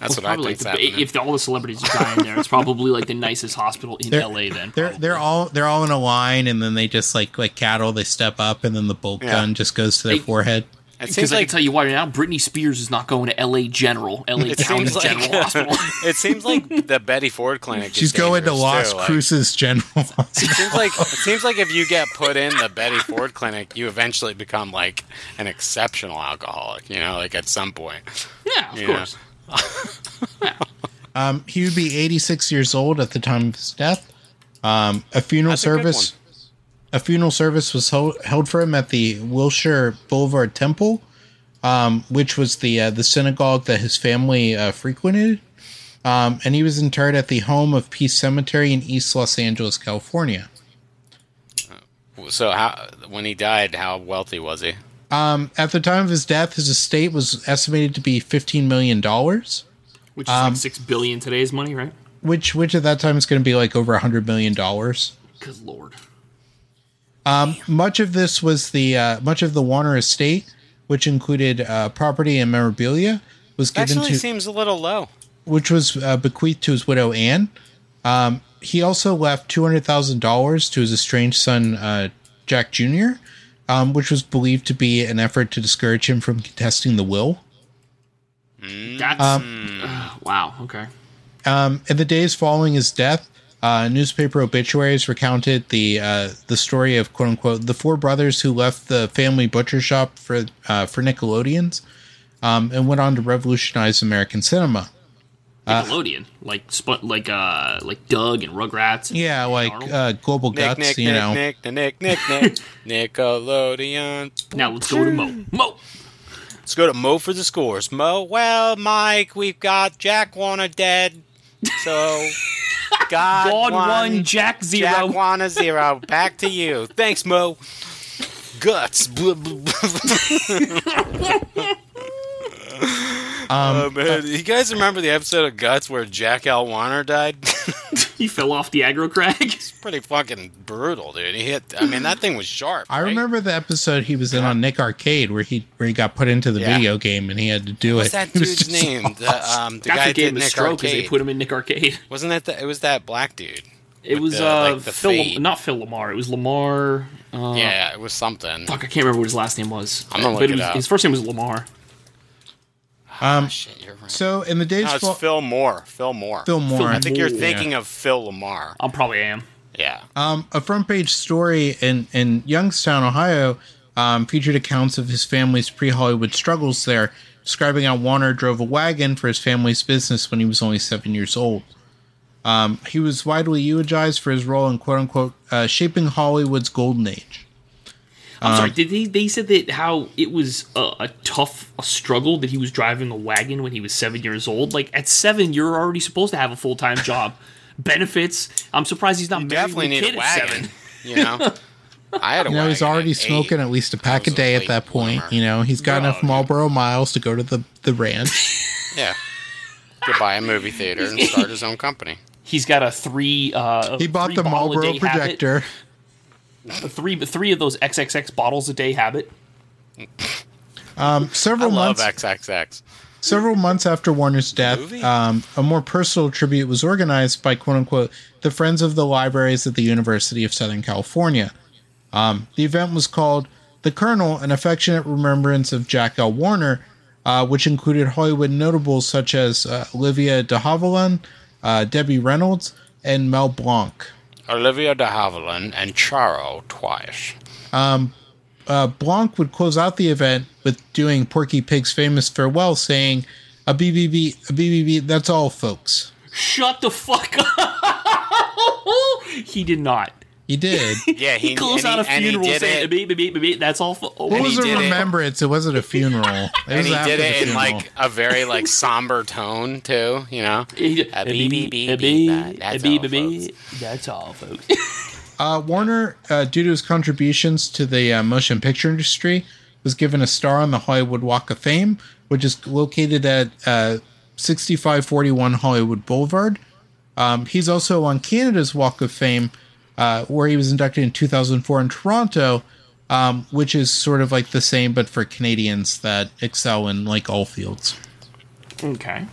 That's what I Probably like the, if all the celebrities are dying there, it's probably like the nicest hospital in They're- LA. Then They're probably. they're all they're all in a line, and then they just like like cattle. They step up, and then the bolt Yeah. gun just goes to their They- forehead. It Because seems I like can tell you why right now, Britney Spears is not going to L.A. General, L.A. County like General Hospital. *laughs* it seems like *laughs* the Betty Ford clinic. is She's going to dangerous, Las too, like- Cruces General. *laughs* It seems like it seems like if you get put in the Betty Ford clinic, you eventually become like an exceptional alcoholic. You know, like at some point. yeah, of Yeah. course. Um, he would be 86 years old at the time of his death. Um, a funeral That's a good service, a funeral service was held, held for him at the Wilshire Boulevard Temple, um, which was the uh, the synagogue that his family uh, frequented. Um, and he was interred at the home of Peace Cemetery in East Los Angeles, California. So how when he died, how wealthy was he? Um, at the time of his death, his estate was estimated to be 15 million dollars, Which is Um, like six billion today's money, right? which which at that time is going to be like over a 100 million dollars. Good lord. Much of this was the uh, much of the Warner estate, which included uh, property and memorabilia, was given to Actually, to seems a little low. which was uh, bequeathed to his widow Anne. Um, he also left two hundred thousand dollars to his estranged son uh, Jack Jr., um, which was believed to be an effort to discourage him from contesting the will. That's uh, wow. Okay. Um, in the days following his death, uh, newspaper obituaries recounted the uh, the story of quote unquote the four brothers who left the family butcher shop for uh, for Nickelodeons, um, and went on to revolutionize American cinema. Nickelodeon, like sp- like uh like Doug and Rugrats. and Yeah, like uh, Global Nick, Guts, Nick, you Nick, know. Nick, Nick, Nick, Nick, *laughs* Nickelodeon. now let's go to Mo. Mo. Let's go to Mo for the scores. Mo, well, Mike, we've got Jack Warner dead, so *laughs* God, God one, one, Jack zero. Jack Warner zero. Back to you. Thanks, Mo. Guts. Blah, blah, blah. oh man, you guys remember the episode of Guts where Jack L. Warner died? *laughs* he fell off the aggro crag. It's pretty fucking brutal, dude. He hit. I mean, that thing was sharp. I right? remember the episode he was in on Nick Arcade where he where he got put into the Yeah. video game and he had to do What's it. What's that *laughs* It was dude's name? awesome. The, um, the guy the that game did a Nick stroke because they Arcade. put him in Nick Arcade. Wasn't that the, it was that black dude? It was the, uh like, Phil, fade. not Phil LaMarr. It was Lamar. Uh, yeah, it was something. Fuck, I can't remember what his last name was. I'm gonna but look it it was, up. his first name was Lamar. Um, Shit, you're right. so in the days No, it's fo- Phil Moore. Phil Moore. Phil Moore, Phil I think you're Moore. thinking of Phil LaMarr. I probably am. Yeah. Um, a front page story in, in Youngstown, Ohio, um, featured accounts of his family's pre Hollywood struggles there, describing how Warner drove a wagon for his family's business when he was only seven years old. Um, he was widely eulogized for his role in quote unquote uh, shaping Hollywood's golden age. I'm Um, sorry. Did they? They said that how it was a, a tough a struggle that he was driving a wagon when he was seven years old. Like at seven, you're already supposed to have a full time job, *laughs* benefits. I'm surprised he's not You married definitely with need kid a at wagon. seven. You know? *laughs* I had a You know, he's already at smoking eight. at least a pack a was a day at that point. bloomer. You know, he's got enough Bro, Marlboro miles to go to the, the ranch. *laughs* Yeah. To buy a movie theater and start his own company. He's got a three. Uh, He bought three the Marlboro projector. habit. Projector. A three, three of those XXX bottles a day habit. Um, I several love months XXX. Several months after Warner's death, um, a more personal tribute was organized by "quote unquote" the Friends of the Libraries at the University of Southern California. Um, the event was called "The Colonel: An Affectionate Remembrance of Jack L. Warner," uh, which included Hollywood notables such as uh, Olivia de Havilland, uh, Debbie Reynolds, and Mel Blanc. Olivia de Havilland and Charo twice. uh, Blanc would close out the event with doing Porky Pig's famous farewell, saying, "A BBB, a BBB. That's all, folks." Shut the fuck up. *laughs* he did not. He did. *laughs* Yeah, he, He closed and out a and he funeral did saying, it- "Beep, beep, beep, beep, that's all. For, oh, It And was a did it- remembrance. It. wasn't a funeral. *laughs* It and was he after did it in funeral. like a very like somber tone too. You know, *laughs* A a beep, beep, beep, beep, beep, that's all, a. That's all, folks. Uh, Warner, uh, due to his contributions to the uh, motion picture industry, was given a star on the Hollywood Walk of Fame, which is located at uh, 6541 Hollywood Boulevard. Um, he's also on Canada's Walk of Fame, uh, where he was inducted in 2004 in Toronto, um, which is sort of like the same, but for Canadians that excel in like all fields. okay.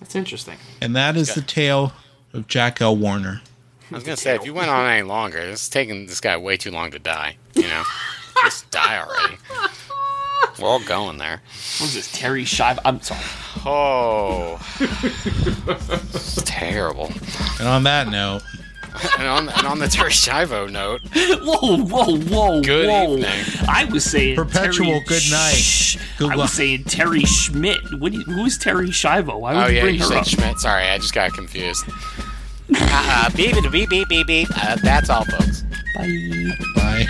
That's interesting. And that is the tale of Jack L. Warner. I was gonna say if you went on any longer, it's taking this guy way too long to die. You know, *laughs* just die already. We're all going there. What is this, Terri Schiavo? I'm sorry. Oh, *laughs* it's terrible. And on that note, *laughs* And on, and on the Terri Schiavo note, *laughs* Whoa, whoa, whoa, Good whoa. evening. I was saying Perpetual Terry good night. Sh- Good I luck. was saying Terry Schmidt. What do you, who is Terri Schiavo? Why would oh you yeah, bring you her said up? Schmidt. Sorry, I just got confused. *laughs* uh, beep beep beep beep beep beep. Uh, that's all, folks. Bye. bye.